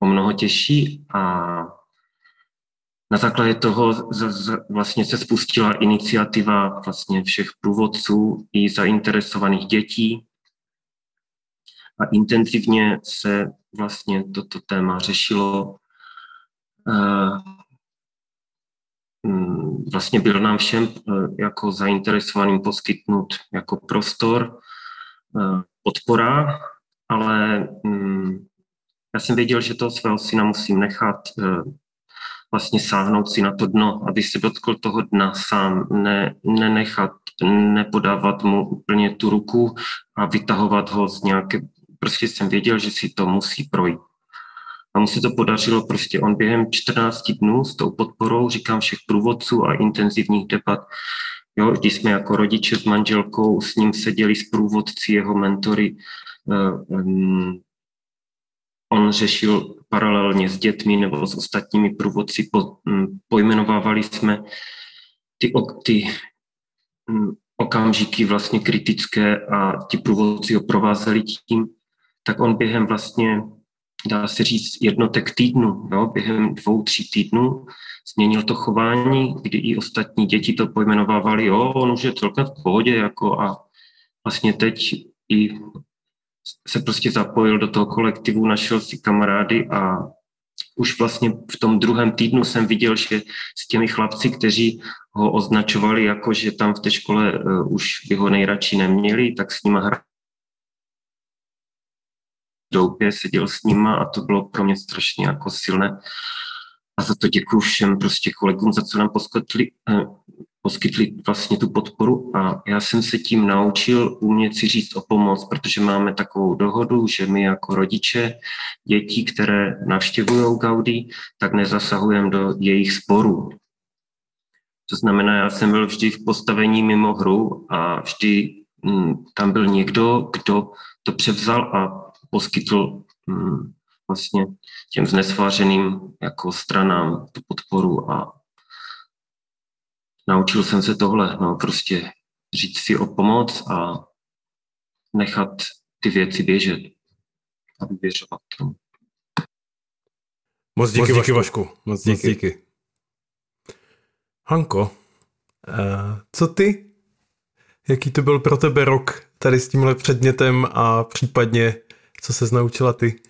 o mnoho těžší a na základě toho z, z, vlastně se spustila iniciativa vlastně všech průvodců i zainteresovaných dětí a intenzivně se vlastně toto téma řešilo. Mm, vlastně byl nám všem eh, jako zainteresovaným poskytnut jako prostor, eh, podpora, ale mm, já jsem věděl, že toho svého syna musím nechat vlastně sáhnout si na to dno, aby se dotkl toho dna sám, ne, nenechat, nepodávat mu úplně tu ruku a vytahovat ho z nějaké, prostě jsem věděl, že si to musí projít. A mu se to podařilo prostě. On během 14 dnů s tou podporou, říkám všech průvodců a intenzivních debat, jo, když jsme jako rodiče s manželkou s ním seděli s průvodci, jeho mentory, um, on řešil paralelně s dětmi nebo s ostatními průvodci, um, pojmenovávali jsme ty, ty um, okamžiky vlastně kritické a ti průvodci ho provázeli tím, tak on během vlastně dá se říct, jednotek týdnu. Jo? Během dvou, tří týdnů změnil to chování, kdy i ostatní děti to pojmenovávali, jo, on už je celkem v pohodě, jako a vlastně teď i se prostě zapojil do toho kolektivu, našel si kamarády a už vlastně v tom druhém týdnu jsem viděl, že s těmi chlapci, kteří ho označovali jako, že tam v té škole uh, už by ho nejradši neměli, tak s nima doupě, seděl s nima a to bylo pro mě strašně jako silné. A za to děkuji všem prostě kolegům, za co nám poskytli, eh, poskytli vlastně tu podporu a já jsem se tím naučil umět si říct o pomoc, protože máme takovou dohodu, že my jako rodiče dětí, které navštěvují Gaudí, tak nezasahujeme do jejich sporů. To znamená, já jsem byl vždy v postavení mimo hru a vždy hm, tam byl někdo, kdo to převzal a poskytl hm, vlastně těm znesvářeným jako stranám tu podporu a naučil jsem se tohle, no prostě říct si o pomoc a nechat ty věci běžet a vyvěřovat tomu. Moc díky, Moc díky Vašku. Vašku. Moc díky. Moc díky. Hanko, uh, co ty? Jaký to byl pro tebe rok tady s tímhle předmětem a případně co se naučila ty?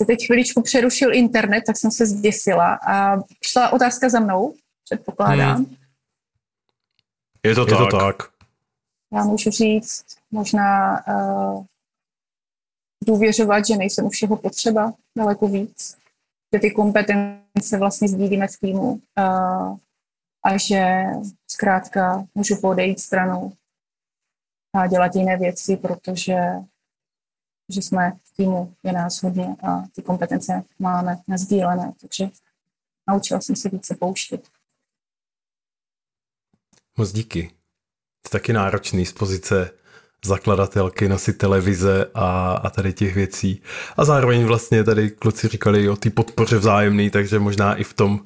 Se teď chviličku přerušil internet, tak jsem se zděsila a šla otázka za mnou, předpokládám. Hmm. Je to, Je tak. to tak. Já můžu říct, možná uh, důvěřovat, že nejsem u všeho potřeba daleko víc, že ty kompetence vlastně sdílíme v týmu uh, a že zkrátka můžu podejít stranou a dělat jiné věci, protože že jsme v týmu, je nás hodně a ty kompetence máme nazdílené, takže naučila jsem se více pouštět. Moc díky. To taky náročný z pozice zakladatelky, nosit televize a, a tady těch věcí. A zároveň vlastně tady kluci říkali o té podpoře vzájemný, takže možná i v tom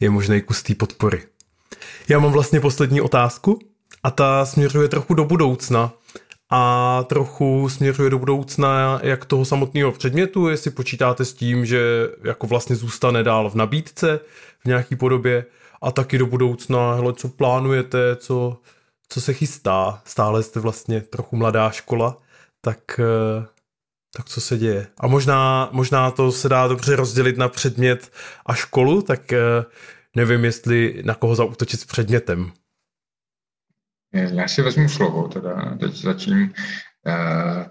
je možný kus té podpory. Já mám vlastně poslední otázku a ta směřuje trochu do budoucna a trochu směřuje do budoucna jak toho samotného předmětu, jestli počítáte s tím, že jako vlastně zůstane dál v nabídce v nějaký podobě a taky do budoucna, hele, co plánujete, co, co se chystá. Stále jste vlastně trochu mladá škola, tak, eh, tak co se děje. A možná, možná to se dá dobře rozdělit na předmět a školu, tak eh, nevím, jestli na koho zautočit s předmětem. Já si vezmu slovo, teda teď začím, eh,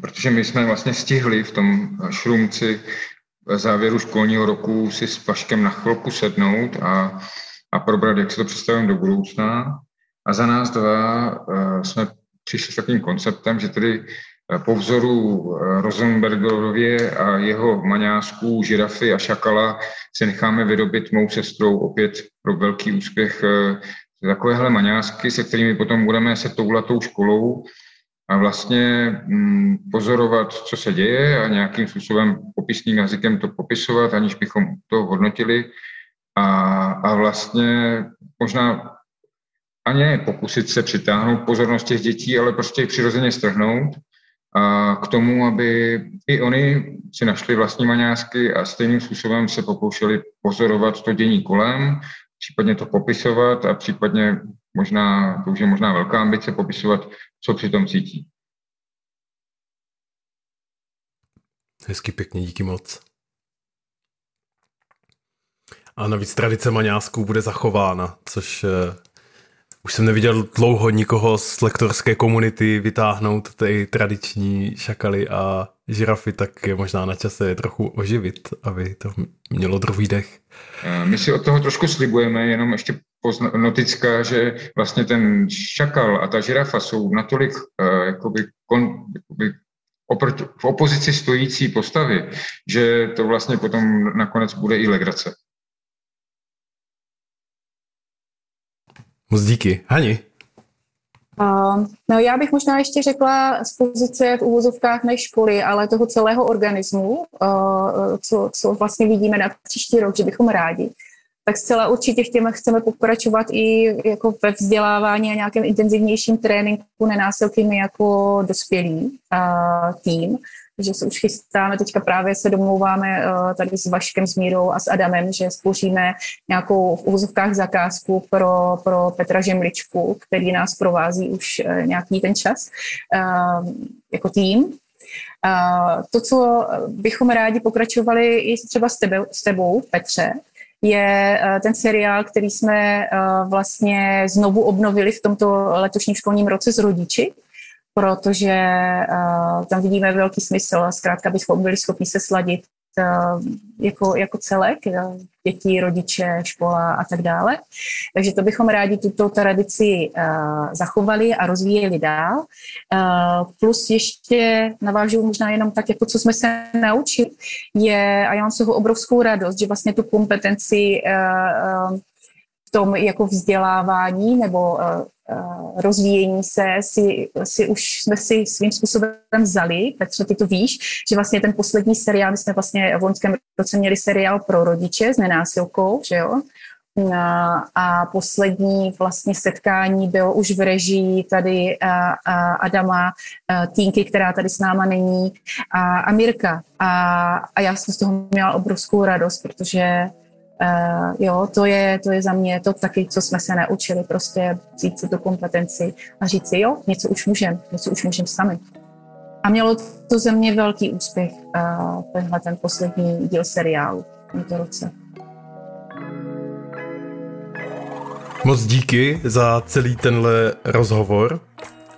protože my jsme vlastně stihli v tom šrumci závěru školního roku si s Paškem na chvilku sednout a, a probrat, jak se to představujeme do budoucna. A za nás dva uh, jsme přišli s takovým konceptem, že tedy Eh, po vzoru eh, Rosenbergerově a jeho maňásků, žirafy a šakala se necháme vyrobit mou sestrou opět pro velký úspěch eh, takovéhle maňásky, se kterými potom budeme se touhlatou školou a vlastně mm, pozorovat, co se děje a nějakým způsobem popisným jazykem to popisovat, aniž bychom to hodnotili. A, a vlastně možná ani pokusit se přitáhnout pozornost těch dětí, ale prostě přirozeně strhnout k tomu, aby i oni si našli vlastní maňásky a stejným způsobem se pokoušeli pozorovat to dění kolem, případně to popisovat a případně možná, to už je možná velká ambice, popisovat, co při tom cítí. Hezky pěkně, díky moc. A navíc tradice maňásků bude zachována, což uh, už jsem neviděl dlouho nikoho z lektorské komunity vytáhnout ty tradiční šakaly a žirafy, tak je možná na čase je trochu oživit, aby to mělo druhý dech. My si od toho trošku slibujeme, jenom ještě notická, že vlastně ten šakal a ta žirafa jsou natolik uh, jakoby, kon, jakoby oproti, v opozici stojící postavy, že to vlastně potom nakonec bude i legrace. Moc díky. Hani? Uh, no já bych možná ještě řekla z pozice v úvozovkách ne školy, ale toho celého organismu, uh, co, co vlastně vidíme na příští rok, že bychom rádi, tak zcela určitě chtěme, chceme pokračovat i jako ve vzdělávání a nějakém intenzivnějším tréninku nenásilkymi jako dospělý uh, tým že se už chystáme, teďka právě se domlouváme uh, tady s Vaškem, s Mírou a s Adamem, že spoužíme nějakou v úzovkách zakázku pro, pro Petra Žemličku, který nás provází už uh, nějaký ten čas uh, jako tým. Uh, to, co bychom rádi pokračovali i třeba s, tebe, s tebou, Petře, je ten seriál, který jsme vlastně znovu obnovili v tomto letošním školním roce s rodiči, protože uh, tam vidíme velký smysl. Zkrátka bychom byli schopni se sladit jako, jako celek, děti, rodiče, škola a tak dále. Takže to bychom rádi tuto tradici uh, zachovali a rozvíjeli dál. Uh, plus ještě navážu možná jenom tak, jako co jsme se naučili, je, a já mám z obrovskou radost, že vlastně tu kompetenci uh, v tom jako vzdělávání nebo Eh, rozvíjení se si, si už jsme si svým způsobem vzali. Petře, ty to víš, že vlastně ten poslední seriál, my jsme vlastně v loňském roce měli seriál pro rodiče s nenásilkou, že jo? A, a poslední vlastně setkání bylo už v režii tady a, a Adama a Týnky, která tady s náma není, a, a Mirka. A, a já jsem z toho měla obrovskou radost, protože Uh, jo, to je, to je za mě to taky, co jsme se naučili, prostě vzít si tu kompetenci a říct si, jo, něco už můžeme, něco už můžeme sami. A mělo to ze mě velký úspěch, uh, tenhle ten poslední díl seriálu v tomto roce. Moc díky za celý tenhle rozhovor.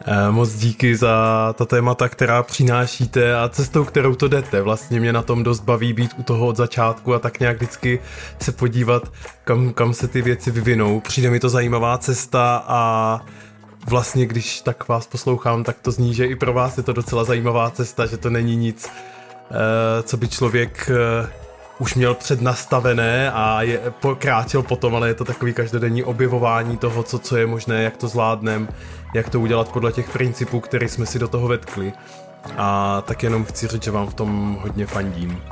Eh, moc díky za ta témata, která přinášíte a cestou, kterou to jdete. Vlastně mě na tom dost baví být u toho od začátku a tak nějak vždycky se podívat, kam, kam se ty věci vyvinou. Přijde mi to zajímavá cesta a vlastně, když tak vás poslouchám, tak to zní, že i pro vás je to docela zajímavá cesta, že to není nic, eh, co by člověk eh, už měl přednastavené a je, pokráčel potom, ale je to takový každodenní objevování toho, co, co je možné, jak to zvládnem, jak to udělat podle těch principů, které jsme si do toho vetkli. A tak jenom chci říct, že vám v tom hodně fandím.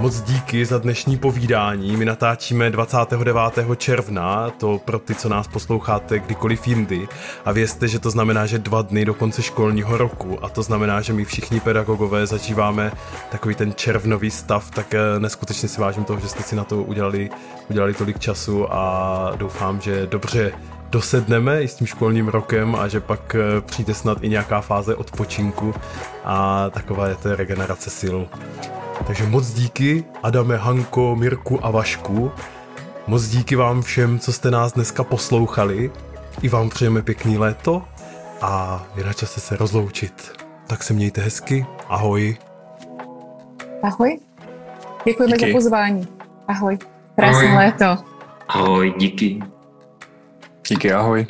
Moc díky za dnešní povídání. My natáčíme 29. června, to pro ty, co nás posloucháte kdykoliv jindy. A vězte, že to znamená, že dva dny do konce školního roku. A to znamená, že my všichni pedagogové zažíváme takový ten červnový stav, tak eh, neskutečně si vážím toho, že jste si na to udělali, udělali tolik času a doufám, že dobře dosedneme i s tím školním rokem a že pak eh, přijde snad i nějaká fáze odpočinku a taková je to regenerace sil. Takže moc díky Adame, Hanko, Mirku a Vašku. Moc díky vám všem, co jste nás dneska poslouchali. I vám přejeme pěkný léto a je na čase se rozloučit. Tak se mějte hezky. Ahoj. Ahoj. Děkujeme díky. za pozvání. Ahoj. Krásné léto. Ahoj, díky. Díky, ahoj.